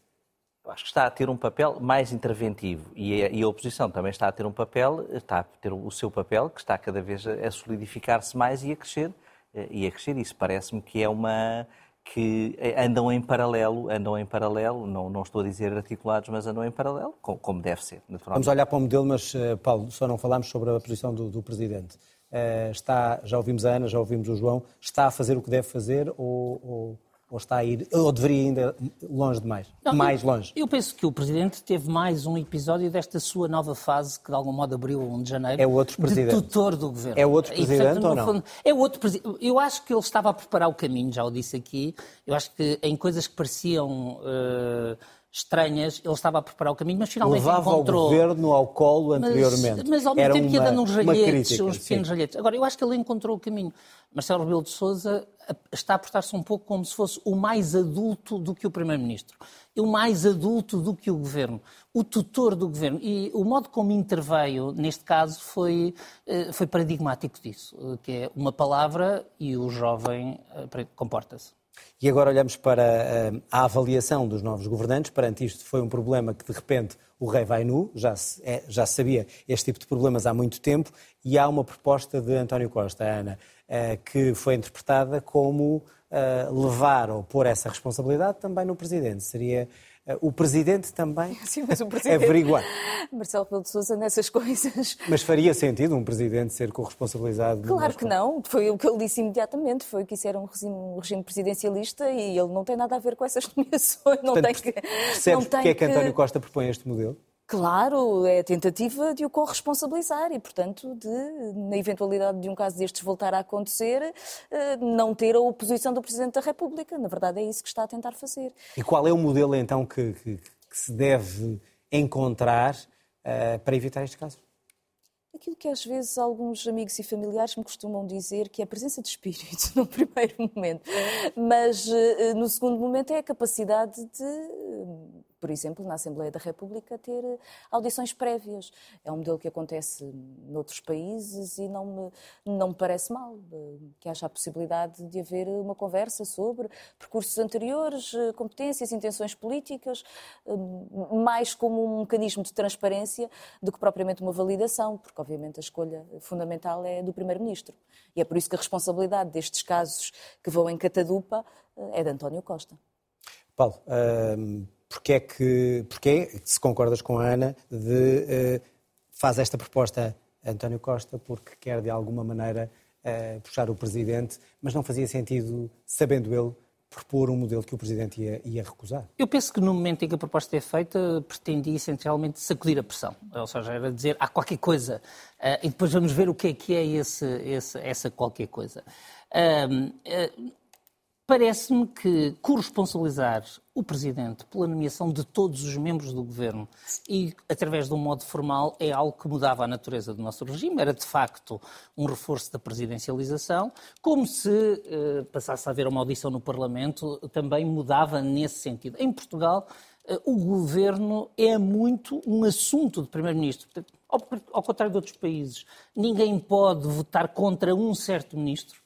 Acho que está a ter um papel mais interventivo e a, e a, oposição também está a ter um papel, está a ter o seu papel, que está cada vez a, solidificar-se mais e a crescer. Eh, e a crescer. Isso parece-me que é uma que andam em paralelo, andam em paralelo, não, não estou a dizer articulados, mas andam em paralelo, como, como deve ser, Vamos olhar para o modelo, mas, eh, Paulo, só não falámos sobre a posição do, do Presidente. Uh, está, já ouvimos a Ana, já ouvimos o João, está a fazer o que deve fazer ou, ou ou está a ir, ou deveria ir ainda longe demais? Não, mais eu, longe? Eu penso que o Presidente teve mais um episódio desta sua nova fase, que de algum modo abriu 1 de janeiro. É o outro Presidente. De tutor do Governo. É o outro Presidente e, portanto, ou não? Fundo, é o outro Presidente. Eu acho que ele estava a preparar o caminho, já o disse aqui. Eu acho que em coisas que pareciam... Uh, estranhas, ele estava a preparar o caminho, mas finalmente Levava encontrou... Levava o governo ao colo anteriormente. Mas, mas ao mesmo Era tempo uma, ia dando uns ralhetes, uns pequenos ralhetes. Agora, eu acho que ele encontrou o caminho. Marcelo Rebelo de Sousa está a portar-se um pouco como se fosse o mais adulto do que o Primeiro-Ministro, o mais adulto do que o Governo, o tutor do Governo. E o modo como interveio, neste caso, foi, eh, foi paradigmático disso, eh, que é uma palavra e o jovem eh, comporta-se. E agora olhamos para uh, a avaliação dos novos governantes. Perante isto, foi um problema que de repente o rei vai nu, já se, é, já sabia este tipo de problemas há muito tempo, e há uma proposta de António Costa, Ana, uh, que foi interpretada como uh, levar ou pôr essa responsabilidade também no presidente. Seria o Presidente também Sim, mas o presidente... averiguar. Marcelo Rebelo de Sousa nessas coisas. Mas faria sentido um Presidente ser corresponsabilizado? Claro que não. Foi o que ele disse imediatamente. Foi que isso era um regime, um regime presidencialista e ele não tem nada a ver com essas nomeações. Não Portanto, tem que, percebes não porque é que António Costa propõe este modelo? Claro, é a tentativa de o corresponsabilizar e, portanto, de, na eventualidade de um caso destes voltar a acontecer, eh, não ter a oposição do Presidente da República. Na verdade, é isso que está a tentar fazer. E qual é o modelo, então, que, que, que se deve encontrar uh, para evitar este caso? Aquilo que às vezes alguns amigos e familiares me costumam dizer que é a presença de espírito no primeiro momento, mas uh, no segundo momento é a capacidade de por exemplo, na Assembleia da República, ter audições prévias. É um modelo que acontece noutros países e não me, não me parece mal eh, que haja a possibilidade de haver uma conversa sobre percursos anteriores, eh, competências, intenções políticas, eh, mais como um mecanismo de transparência do que propriamente uma validação, porque obviamente a escolha fundamental é do Primeiro-Ministro. E é por isso que a responsabilidade destes casos que vão em catadupa é de António Costa. Paulo, porque é que, porque é, se concordas com a Ana, de, uh, faz esta proposta a António Costa porque quer de alguma maneira uh, puxar o Presidente, mas não fazia sentido, sabendo ele, propor um modelo que o Presidente ia, ia, recusar? Eu penso que no momento em que a proposta é feita, pretendia essencialmente sacudir a pressão. Ou seja, era dizer, há qualquer coisa, uh, e depois vamos ver o que é que é esse, esse, essa qualquer coisa. Uh, Parece-me que corresponsabilizar o Presidente pela nomeação de todos os membros do Governo e através de um modo formal é algo que mudava a natureza do nosso regime, era de facto um reforço da presidencialização, como se eh, passasse a haver uma audição no Parlamento, também mudava nesse sentido. Em Portugal, eh, o Governo é muito um assunto de Primeiro-Ministro. Ao, ao contrário de outros países, ninguém pode votar contra um certo ministro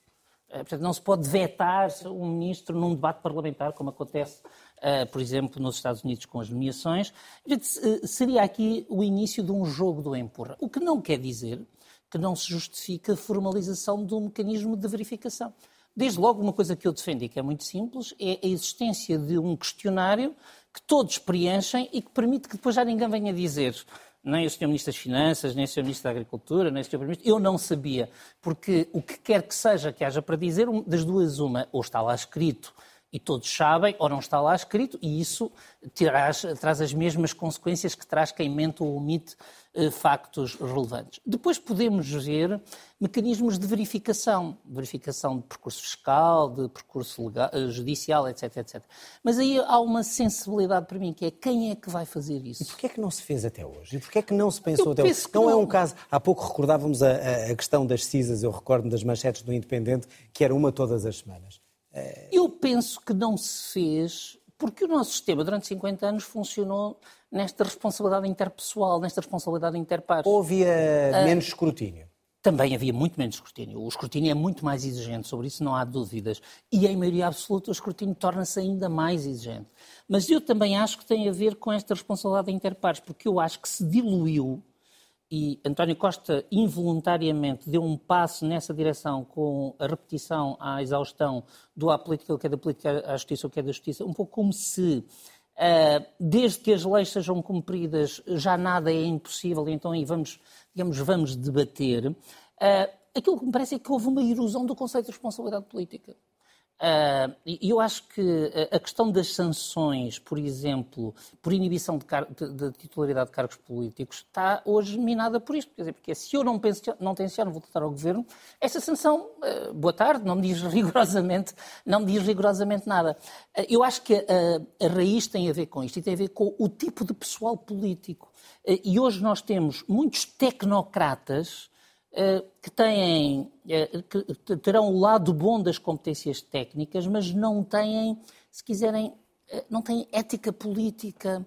portanto, não se pode vetar um ministro num debate parlamentar, como acontece, uh, por exemplo, nos Estados Unidos com as nomeações. Uh, seria aqui o início de um jogo do empurra. O que não quer dizer que não se justifique a formalização de um mecanismo de verificação. Desde logo, uma coisa que eu defendo e que é muito simples é a existência de um questionário que todos preenchem e que permite que depois já ninguém venha dizer nem o Sr. Ministro das Finanças, nem o Sr. Ministro da Agricultura, nem o Sr. Primeiro-Ministro. Eu não sabia, porque o que quer que seja que haja para dizer, das duas, uma, ou está lá escrito e todos sabem, ou não está lá escrito, e isso traz, traz as mesmas consequências que traz quem mente ou omite factos relevantes. Depois podemos ver mecanismos de verificação, verificação de percurso fiscal, de percurso legal, eh, judicial, etc, etc. Mas aí há uma sensibilidade para mim, que é quem é que vai fazer isso? E porquê é que não se fez até hoje? E porquê é que não se pensou eu até hoje? Não, não, é um caso... Há pouco recordávamos a, a questão das CISAs, eu recordo das manchetes do Independente, que era uma todas as semanas. Eu penso que não se fez porque o nosso sistema, durante 50 anos, funcionou nesta responsabilidade interpessoal, nesta responsabilidade interpares. Ou havia uh, menos escrutínio? Também havia muito menos escrutínio. O escrutínio é muito mais exigente, sobre isso não há dúvidas. E, em maioria absoluta, o escrutínio torna-se ainda mais exigente. Mas eu também acho que tem a ver com esta responsabilidade interpares, porque eu acho que se diluiu e António Costa involuntariamente deu um passo nessa direção com a repetição à exaustão do há política, o que é da política, à justiça, o que é da justiça, um pouco como se, uh, desde que as leis sejam cumpridas, já nada é impossível, então aí vamos, digamos, vamos debater. Uh, aquilo que me parece é que houve uma erosão do conceito de responsabilidade política. Uh, eu acho que a questão das sanções, por exemplo, por inibição de, de, de, titularidade de cargos políticos, está hoje minada por isto. Quer dizer, porque se eu não, penso, não tenciono voltar ao governo, essa sanção, uh, boa tarde, não me diz rigorosamente, não me diz rigorosamente nada. Uh, eu acho que a, a raiz tem a ver com isto e tem a ver com o tipo de pessoal político. e hoje nós temos muitos tecnocratas que têm, eh, que terão o lado bom das competências técnicas, mas não têm, se quiserem, eh, não têm ética política,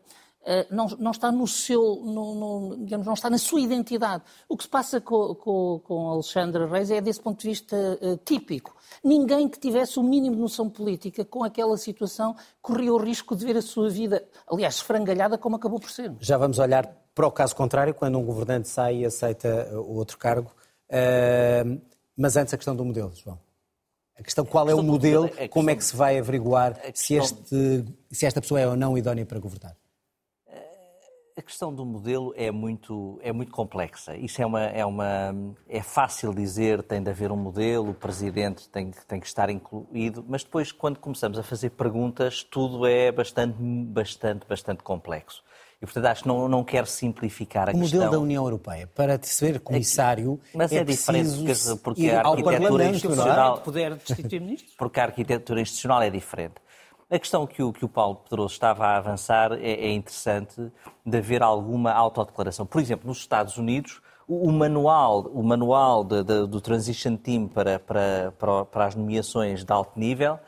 não, não está no seu, no, no, digamos, não está na sua identidade. O que se passa com, com, Alexandre Reis é, desse ponto de vista, típico. Ninguém que tivesse o mínimo de noção política com aquela situação corria o risco de ver a sua vida, aliás, esfrangalhada como acabou por ser. Já vamos olhar para o caso contrário, quando um governante sai e aceita o outro cargo. Uh, mas antes a questão do modelo, João. A questão qual é o modelo, como é que se vai averiguar se, este, se esta pessoa é ou não idónea para governar? A questão do modelo é muito, é muito complexa. Isso é, uma, é, uma, é fácil dizer, tem de haver um modelo, o presidente tem, tem que estar incluído, mas depois, quando começamos a fazer perguntas, tudo é bastante, bastante, bastante complexo. E, portanto, acho que não, não quero simplificar a o questão. O modelo da União Europeia, para ser comissário, Mas é, é diferente porque, porque a arquitetura institucional... poder destituir ministros? Porque a arquitetura institucional é diferente. A questão que o, que o Paulo Pedroso estava a avançar é, é interessante de haver alguma autodeclaração. Por exemplo, nos Estados Unidos, o, o manual, o manual de, de, do Transition Team para, para, para, para as nomeações de alto nível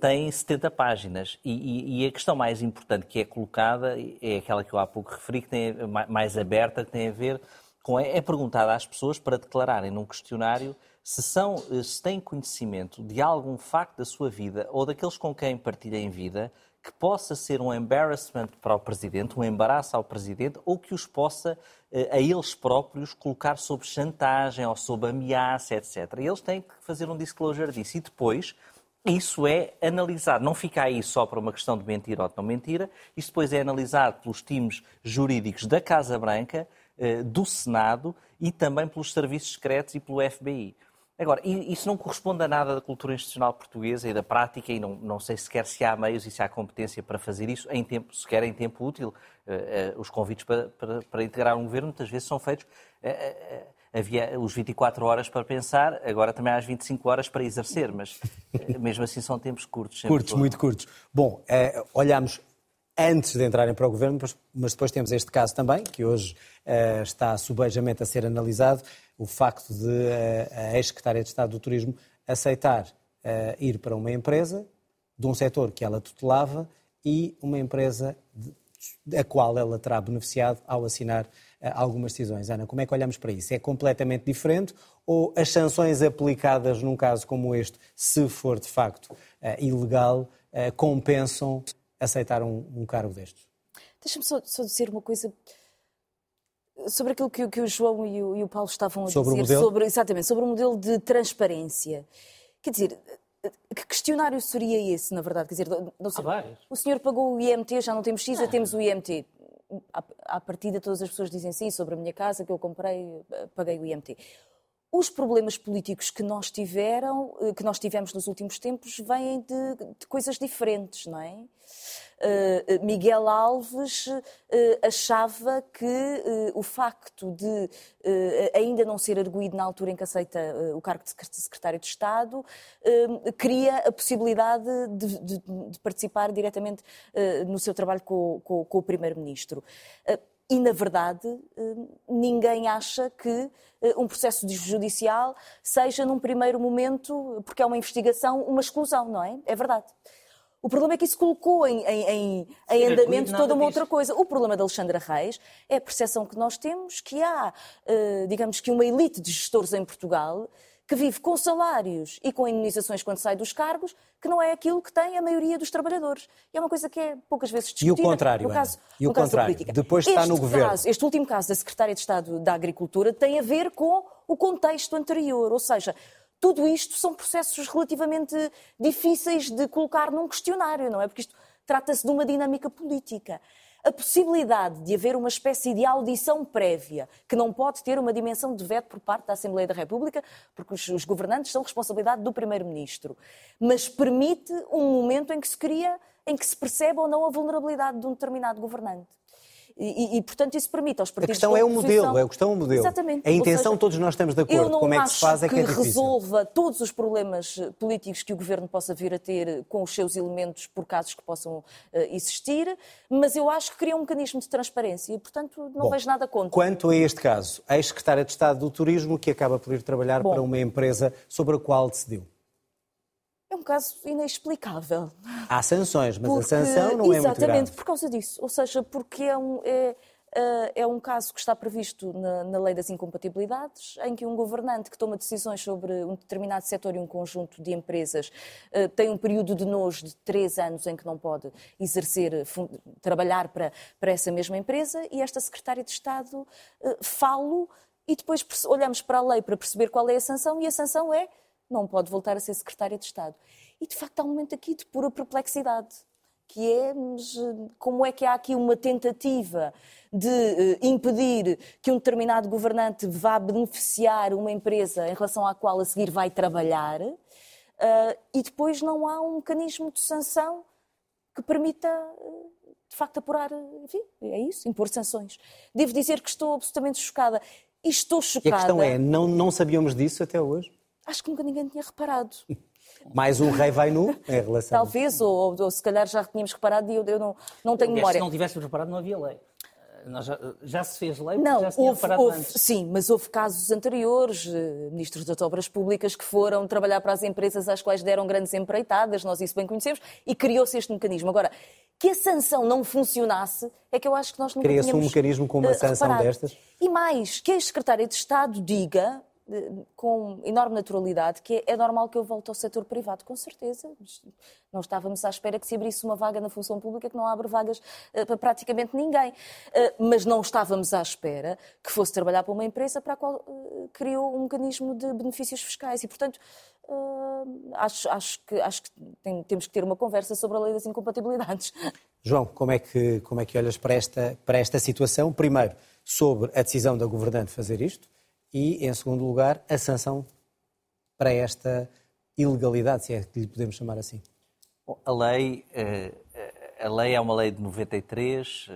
tem 70 páginas. E, e, e, a questão mais importante que é colocada é aquela que eu há pouco referi, que tem, mais aberta, que tem a ver com. É, é perguntada às pessoas para declararem num questionário se, são, eh, se têm conhecimento de algum facto da sua vida ou daqueles com quem partilhem vida que possa ser um embarrassment para o Presidente, um embaraço ao Presidente, ou que os possa, eh, a eles próprios, colocar sob chantagem ou sob ameaça, etc. E eles têm que fazer um disclosure disso. E depois, isso é analisado, não fica aí só para uma questão de mentira ou de não mentira, isso depois é analisado pelos times jurídicos da Casa Branca, eh, do Senado e também pelos serviços secretos e pelo FBI. Agora, isso não corresponde a nada da cultura institucional portuguesa e da prática, e não, não sei sequer se há meios e se há competência para fazer isso, em tempo, sequer em tempo útil. Uh, uh, os convites para, para, para, integrar um governo muitas vezes são feitos. Havia os 24 horas para pensar, agora também há as 25 horas para exercer, mas eh, mesmo assim são tempos curtos. Curtos, muito curtos. Bom, eh, olhamos antes de entrarem para o governo, mas depois temos este caso também, que hoje uh, está subejamente a ser analisado, o facto de uh, a ex-secretária de Estado do Turismo aceitar uh, ir para uma empresa de um setor que ela tutelava e uma empresa da de, qual ela terá beneficiado ao assinar algumas decisões. Ana, como é que olhamos para isso? É completamente diferente ou as sanções aplicadas num caso como este, se for de facto ilegal, compensam aceitar um, um cargo destes. Deixa-me só, só, dizer uma coisa sobre aquilo que, que o João e o, e o, Paulo estavam a sobre dizer o sobre exatamente sobre o modelo de transparência. Quer dizer, que questionário seria esse, na verdade? Quer dizer, não sei, o senhor pagou o IMT, já não temos X, ah. temos o IMT. À, partida, todas as pessoas dizem sim sobre a minha casa que eu comprei, paguei o IMT. Os problemas políticos que nós tiveram, eh, que nós tivemos nos últimos tempos, vêm de, de coisas diferentes, não é? Uh, Miguel Alves uh, achava que uh, o facto de ainda não ser arguído na altura em que aceita o cargo de secretário de Estado cria a possibilidade de, de, de participar diretamente no seu trabalho com, com, com o Primeiro-Ministro. E, na verdade, ninguém acha que um processo judicial seja, num primeiro momento, porque é uma investigação, uma exclusão, não é? É verdade. O problema é que isso colocou em, em, em, em andamento toda uma disso. outra coisa. O problema de Alexandra Reis é a percepção que nós temos que há, uh, digamos que uma elite de gestores em Portugal que vive com salários e com indenizações quando sai dos cargos, que não é aquilo que tem a maioria dos trabalhadores. E é uma coisa que é poucas vezes discutida. E o contrário, no caso, e o no contrário, depois está este no governo. Caso, este último caso da Secretária de Estado da Agricultura tem a ver com o contexto anterior, ou seja, tudo isto são processos relativamente difíceis de colocar num questionário, não é? Porque isto trata-se de uma dinâmica política. A possibilidade de haver uma espécie de audição prévia, que não pode ter uma dimensão de veto por parte da Assembleia da República, porque os, governantes são responsabilidade do Primeiro-Ministro, mas permite um momento em que se cria, em que se percebe ou não a vulnerabilidade de um determinado governante. E, e, portanto, isso permite aos partidos A questão é o modelo, é a questão é o modelo. Exatamente. A intenção, seja, todos nós estamos de acordo. Como é que se faz é que, que é difícil. resolva todos os problemas eh, políticos que o Governo possa vir a ter com os seus elementos por casos que possam uh, existir, mas eu acho que cria um mecanismo de transparência e, portanto, não Bom, vejo nada contra. Quanto a este caso, a ex-secretária de Estado do Turismo que acaba por ir trabalhar Bom, para uma empresa sobre a qual decidiu. É um caso inexplicável. Há sanções, mas porque, a sanção não é muito grave. Exatamente, por causa disso. Ou seja, porque é um, é, eh, é um caso que está previsto na, na, lei das incompatibilidades, em que um governante que toma decisões sobre um determinado setor e um conjunto de empresas uh, tem um período de nojo de três anos em que não pode exercer, trabalhar para, para essa mesma empresa, e esta secretária de Estado uh, falo e depois olhamos para a lei para perceber qual é a sanção, e a sanção é não pode voltar a ser secretária de Estado. E de facto há um momento aqui de pura perplexidade, que é mas, como é que há aqui uma tentativa de uh, impedir que um determinado governante vá beneficiar uma empresa em relação à qual a seguir vai trabalhar, uh, e depois não há um mecanismo de sanção que permita, de facto, apurar, enfim, é isso, impor sanções. Devo dizer que estou absolutamente chocada. E estou chocada. E a questão é, não, não sabíamos disso até hoje? Acho que nunca ninguém tinha reparado. Mais um rei vai nu em relação. Talvez, ou, ou, ou se calhar já tínhamos reparado e eu, eu não, não tenho memória. Se não tivéssemos reparado, não havia lei. Nós já, já, se fez lei, não, já se houve, houve, antes. Sim, mas houve casos anteriores, eh, ministros das obras públicas que foram trabalhar para as empresas às quais deram grandes empreitadas, nós isso bem conhecemos, e criou-se este mecanismo. Agora, que a sanção não funcionasse, é que eu acho que nós não Cria-se um mecanismo com uma uh, sanção reparado. destas? E mais, que a secretária de Estado diga, com enorme naturalidade que é, é, normal que eu volte ao setor privado, com certeza. Não estávamos à espera que se abrisse uma vaga na função pública, que não abre vagas uh, para praticamente ninguém. Uh, mas não estávamos à espera que fosse trabalhar para uma empresa para a qual uh, criou um mecanismo de benefícios fiscais. E, portanto, acho, acho, que, acho que tem, temos que ter uma conversa sobre a lei das incompatibilidades. João, como é que, como é que olhas para esta, para esta situação? Primeiro, sobre a decisão da governante fazer isto e, em segundo lugar, a sanção para esta ilegalidade, se é que lhe podemos chamar assim. Bom, a lei, eh, a lei é uma lei de 93,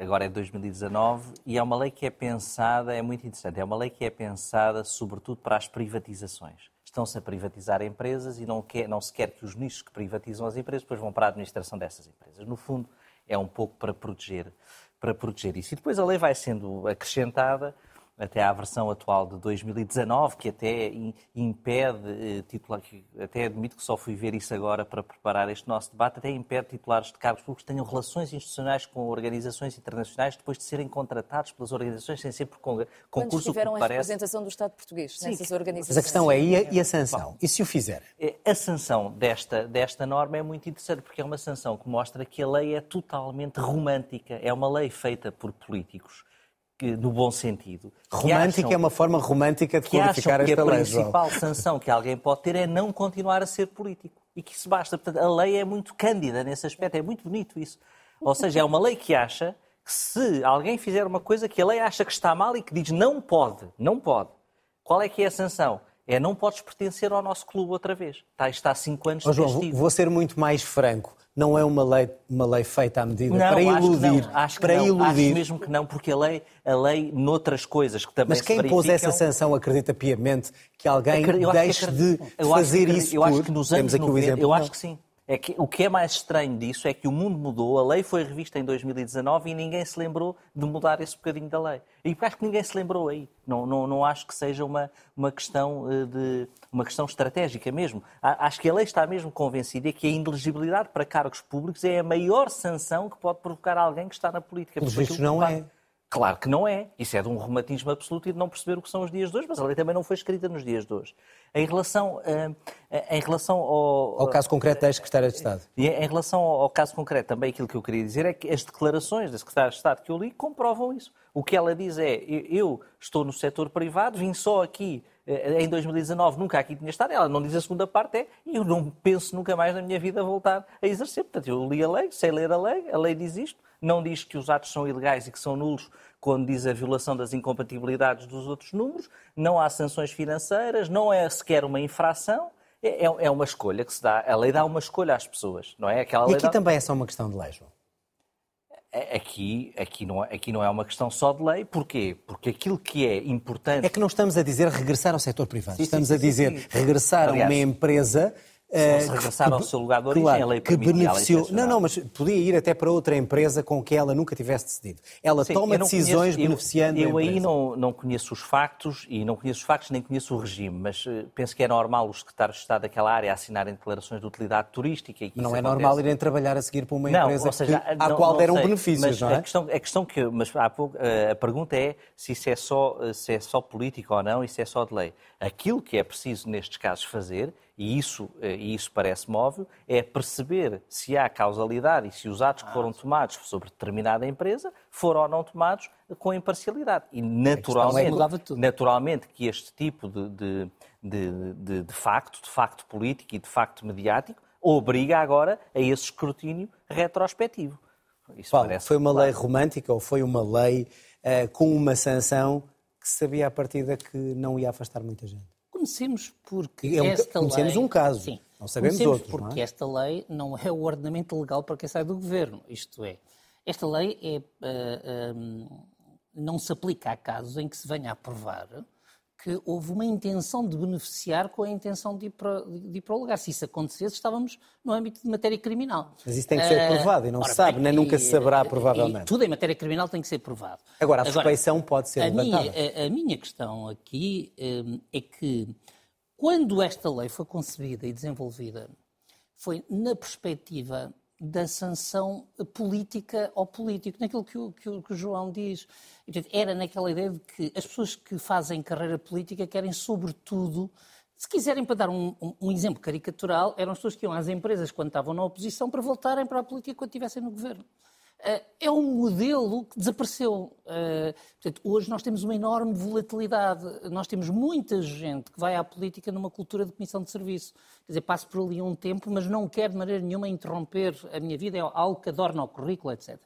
agora é 2019, e é uma lei que é pensada, é muito interessante, é uma lei que é pensada sobretudo para as privatizações. Estão-se a privatizar empresas e não, quer, não se quer que os nichos que privatizam as empresas depois vão para a administração dessas empresas. No fundo, é um pouco para proteger, para proteger isso. E depois a lei vai sendo acrescentada até à versão atual de 2019, que até impede eh, titular, até admito que só fui ver isso agora para preparar este nosso debate, até impede titulares de cargos públicos que tenham relações institucionais com organizações internacionais depois de serem contratados pelas organizações sem ser por concurso. Quando tiveram a parece... representação do Estado português Sim, nessas organizações. Mas a questão é, e a, e a sanção? E se o fizer? É, a sanção desta, desta norma é muito interessante, porque é uma sanção que mostra que a lei é totalmente romântica. É uma lei feita por políticos que, no bom sentido. Romântica é uma forma romântica de qualificar esta lei. a principal sanção que alguém pode ter é não continuar a ser político. E que isso basta. Portanto, a lei é muito cândida nesse aspecto, é muito bonito isso. Ou seja, é uma lei que acha que se alguém fizer uma coisa que a lei acha que está mal e que diz não pode, não pode, qual é que é a sanção? É não podes pertencer ao nosso clube outra vez. Está, está há cinco anos oh, João, vou ser muito mais franco não é uma lei, uma lei feita à medida não, para iludir. Acho que não, acho para não, iludir. Acho mesmo que não, porque a lei, a lei noutras coisas que também Mas quem se pôs essa sanção acredita piamente que alguém deixe de fazer isso eu acho que nos anos 90, eu acho que sim. É que, o que é mais estranho disso é que o mundo mudou, a lei foi revista em 2019 e ninguém se lembrou de mudar esse bocadinho da lei. E acho que ninguém se lembrou aí. Não, não, não acho que seja uma, uma, questão eh, de, uma questão estratégica mesmo. Acho que a lei está mesmo convencida que a inelegibilidade para cargos públicos é a maior sanção que pode provocar alguém que está na política. Mas isso não é. Claro que não é. Isso é de um romantismo absoluto e de não perceber o que são os dias de hoje, mas a lei também não foi escrita nos dias de hoje. Em relação, uh, em relação ao... Ao caso concreto da Secretária de Estado. Em relação ao caso concreto, também aquilo que eu queria dizer é que as declarações da Secretária de Estado que eu li comprovam isso. O que ela diz é, eu estou no setor privado, vim só aqui eh, em 2019 nunca aqui tinha estado. Ela não diz a segunda parte, é eu não penso nunca mais na minha vida voltar a exercer. Portanto, eu li a lei, sei ler a lei, a lei diz isto, não diz que os atos são ilegais e que são nulos quando diz a violação das incompatibilidades dos outros números, não há sanções financeiras, não é sequer uma infração. É, é, é uma escolha que se dá. A lei dá uma escolha às pessoas, não é? Aquela e aqui dá... também é só uma questão de lei, João. É, aqui, aqui, não, é, aqui não é uma questão só de lei. Porquê? Porque aquilo que é importante. É que não estamos a dizer regressar ao setor privado. Sim, estamos sim, sim, a dizer regressar Aliás, a uma empresa se não regressar ao seu lugar de origem, claro, a lei que beneficiou. Não, não, mas podia ir até para outra empresa com que ela nunca tivesse decidido. Ela Sim, toma decisões conheço, beneficiando eu, eu aí não, não conheço os factos e não conheço os factos nem conheço o regime, mas uh, penso que é normal os secretários de Estado daquela área assinarem declarações de utilidade turística. E que não é acontece. normal irem trabalhar a seguir para uma não, empresa seja, que, à não, qual não deram sei, benefícios, não é? A questão, a questão que, mas há pouco, eh, a pergunta é se isso é só, eh, se é só político ou não e se é só de lei. Aquilo que é preciso nestes casos fazer e isso, eh, e isso parece-me óbvio, é perceber se há causalidade e se os atos que foram tomados sobre determinada empresa foram ou não tomados com imparcialidade. E naturalmente, é naturalmente que este tipo de, de, de, de, de facto, de facto político e de facto mediático, obriga agora a esse escrutínio retrospectivo. Isso Paulo, foi uma claro. lei romântica ou foi uma lei uh, com uma sanção que sabia à partida que não ia afastar muita gente? Conhecemos porque é um, esta conhecemos lei... um caso, sim, não sabemos outros. porque não é? esta lei não é o ordenamento legal para quem sai do governo. Isto é, esta lei é, uh, eh, um, eh, não se aplica a casos em que se venha a provar que houve uma intenção de beneficiar com a intenção de ir para, de ir para o lugar. Se isso acontecesse, estávamos no âmbito de matéria criminal. Mas isso tem que ser provado e não se sabe, nem nunca se saberá provavelmente. tudo em matéria criminal tem que ser provado. Agora, a suspeição pode ser a levantada. Minha, a, a, minha questão aqui é que quando esta lei foi concebida e desenvolvida, foi na perspectiva da sanção política ao político, naquilo que o, que o, que o João diz. Era naquela ideia de que as pessoas que fazem carreira política querem, sobretudo, se quiserem, para dar um, um, um, exemplo caricatural, eram as pessoas que iam às empresas quando estavam na oposição para voltarem para a política quando estivessem no governo. Uh, é um modelo que desapareceu. Uh, portanto, hoje nós temos uma enorme volatilidade. Nós temos muita gente que vai à política numa cultura de comissão de serviço. Quer dizer, passo por ali um tempo, mas não quero de maneira nenhuma interromper a minha vida, é algo que adorna o currículo, etc.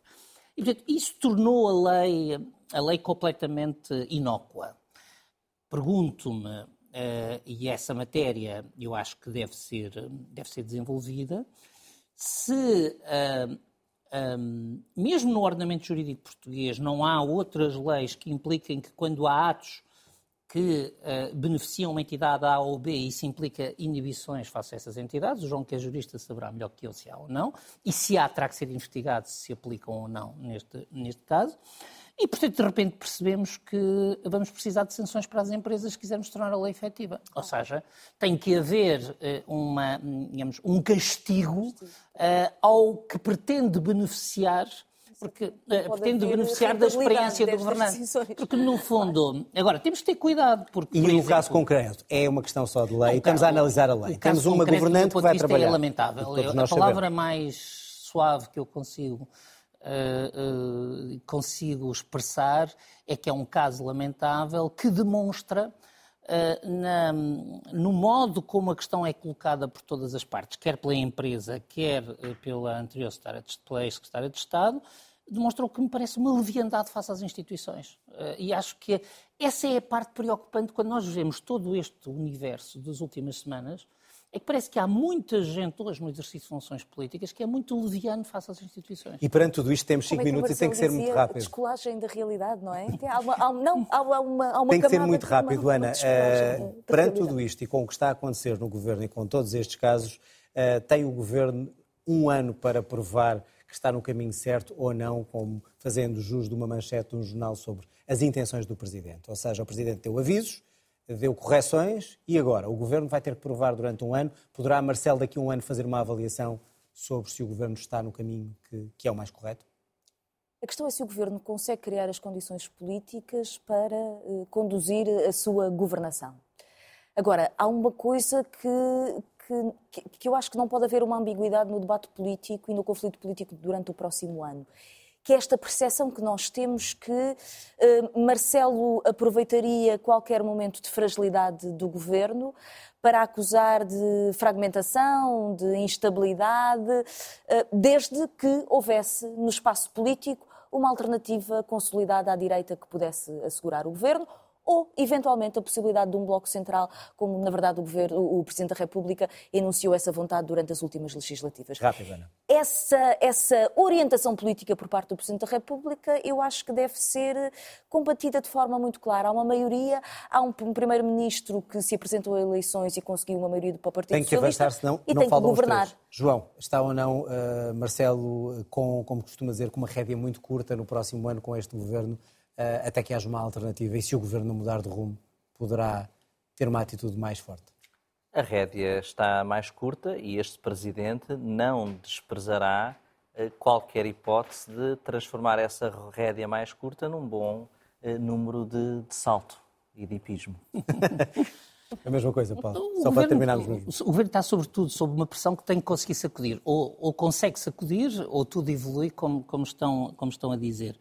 E, portanto, isso tornou a lei, a lei completamente inócua. Pergunto-me, uh, e essa matéria eu acho que deve ser, deve ser desenvolvida, se Um, mesmo no ordenamento jurídico português, não há outras leis que impliquem que quando há atos que uh, beneficiam uma entidade A ou B, isso implica inibições face a essas entidades. O João, que é jurista, saberá melhor que eu se há ou não. E se há, terá que ser investigado se se aplicam ou não neste, neste caso. E, portanto, de repente percebemos que vamos precisar de sanções para as empresas se quisermos tornar a lei efetiva. Ou seja, tem que haver eh, uma, digamos, um castigo uh, ao que pretende beneficiar porque uh, pretende beneficiar da experiência do governante. Decisões. Porque, no fundo, agora, temos que ter cuidado. Porque, e no exemplo, caso concreto, é uma questão só de lei, estamos a analisar a lei. Temos uma governante que vai trabalhar. é lamentável. a palavra sabemos. mais suave que eu consigo uh, consigo expressar é que é um caso lamentável que demonstra uh, na, no modo como a questão é colocada por todas as partes, quer pela empresa, quer pela anterior secretária de Estado, demonstrou que me parece uma leviandade face às instituições. E acho que essa é a parte preocupante quando nós vemos todo este universo das últimas semanas é que parece que há muita gente hoje no exercício de funções políticas que é muito leviano face às instituições. E perante tudo isto temos 5 é minutos e tem que ser muito rápido. A descolagem da realidade, não é? Há uma, há, não, há uma, há uma Tem que ser muito rápido, uma, Ana. Uh, perante tudo isto e com o que está a acontecer no Governo e com todos estes casos, uh, tem o Governo um ano para provar que está no caminho certo ou não, como fazendo jus de uma manchete de um jornal sobre as intenções do Presidente. Ou seja, o Presidente deu avisos, deu correções e agora o Governo vai ter que provar durante um ano. Poderá Marcelo daqui a um ano fazer uma avaliação sobre se o Governo está no caminho que, que é o mais correto? A questão é se o Governo consegue criar as condições políticas para uh, conduzir a sua governação. Agora, há uma coisa que, que, que eu acho que não pode haver uma ambiguidade no debate político e no conflito político durante o próximo ano que é esta percepção que nós temos que uh, Marcelo aproveitaria qualquer momento de fragilidade do governo para acusar de fragmentação, de instabilidade, uh, desde que houvesse no espaço político uma alternativa consolidada à direita que pudesse assegurar o governo ou, eventualmente, a possibilidade de um bloco central, como, na verdade, o, governo, o Presidente da República enunciou essa vontade durante as últimas legislativas. Rápido, Ana. Essa, essa orientação política por parte do Presidente da República, eu acho que deve ser combatida de forma muito clara. Há uma maioria, há um, Primeiro-Ministro que se apresentou a eleições e conseguiu uma maioria para o Partido tem que Socialista. Avançar, senão e não tem que governar. João, está ou não, uh, Marcelo, com, como costuma dizer, com uma rédea muito curta no próximo ano com este governo? Eh, até que haja uma alternativa. E se o governo não mudar de rumo, poderá ter uma atitude mais forte. A rédea está mais curta e este presidente não desprezará eh, qualquer hipótese de transformar essa rédea mais curta num bom eh, número de, de salto e de hipismo. A mesma coisa, Paulo. O Só governo, para terminarmos mesmo. O governo está, sobretudo, sob uma pressão que tem que conseguir sacudir. Ou, ou consegue sacudir, ou tudo evolui, como, como, estão, como estão a dizer.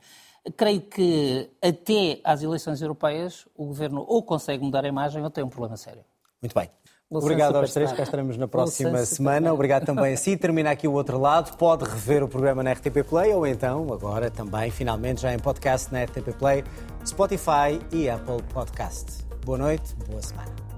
Creio que até às eleições europeias o governo ou consegue mudar a imagem ou tem um problema sério. Muito bem. Obrigado aos três, cá estaremos na próxima semana. Obrigado também a si. Termina aqui o outro lado. Pode rever o programa na RTP Play ou então, agora também, finalmente, já em podcast na RTP Play, Spotify e Apple Podcast. Boa noite, boa semana.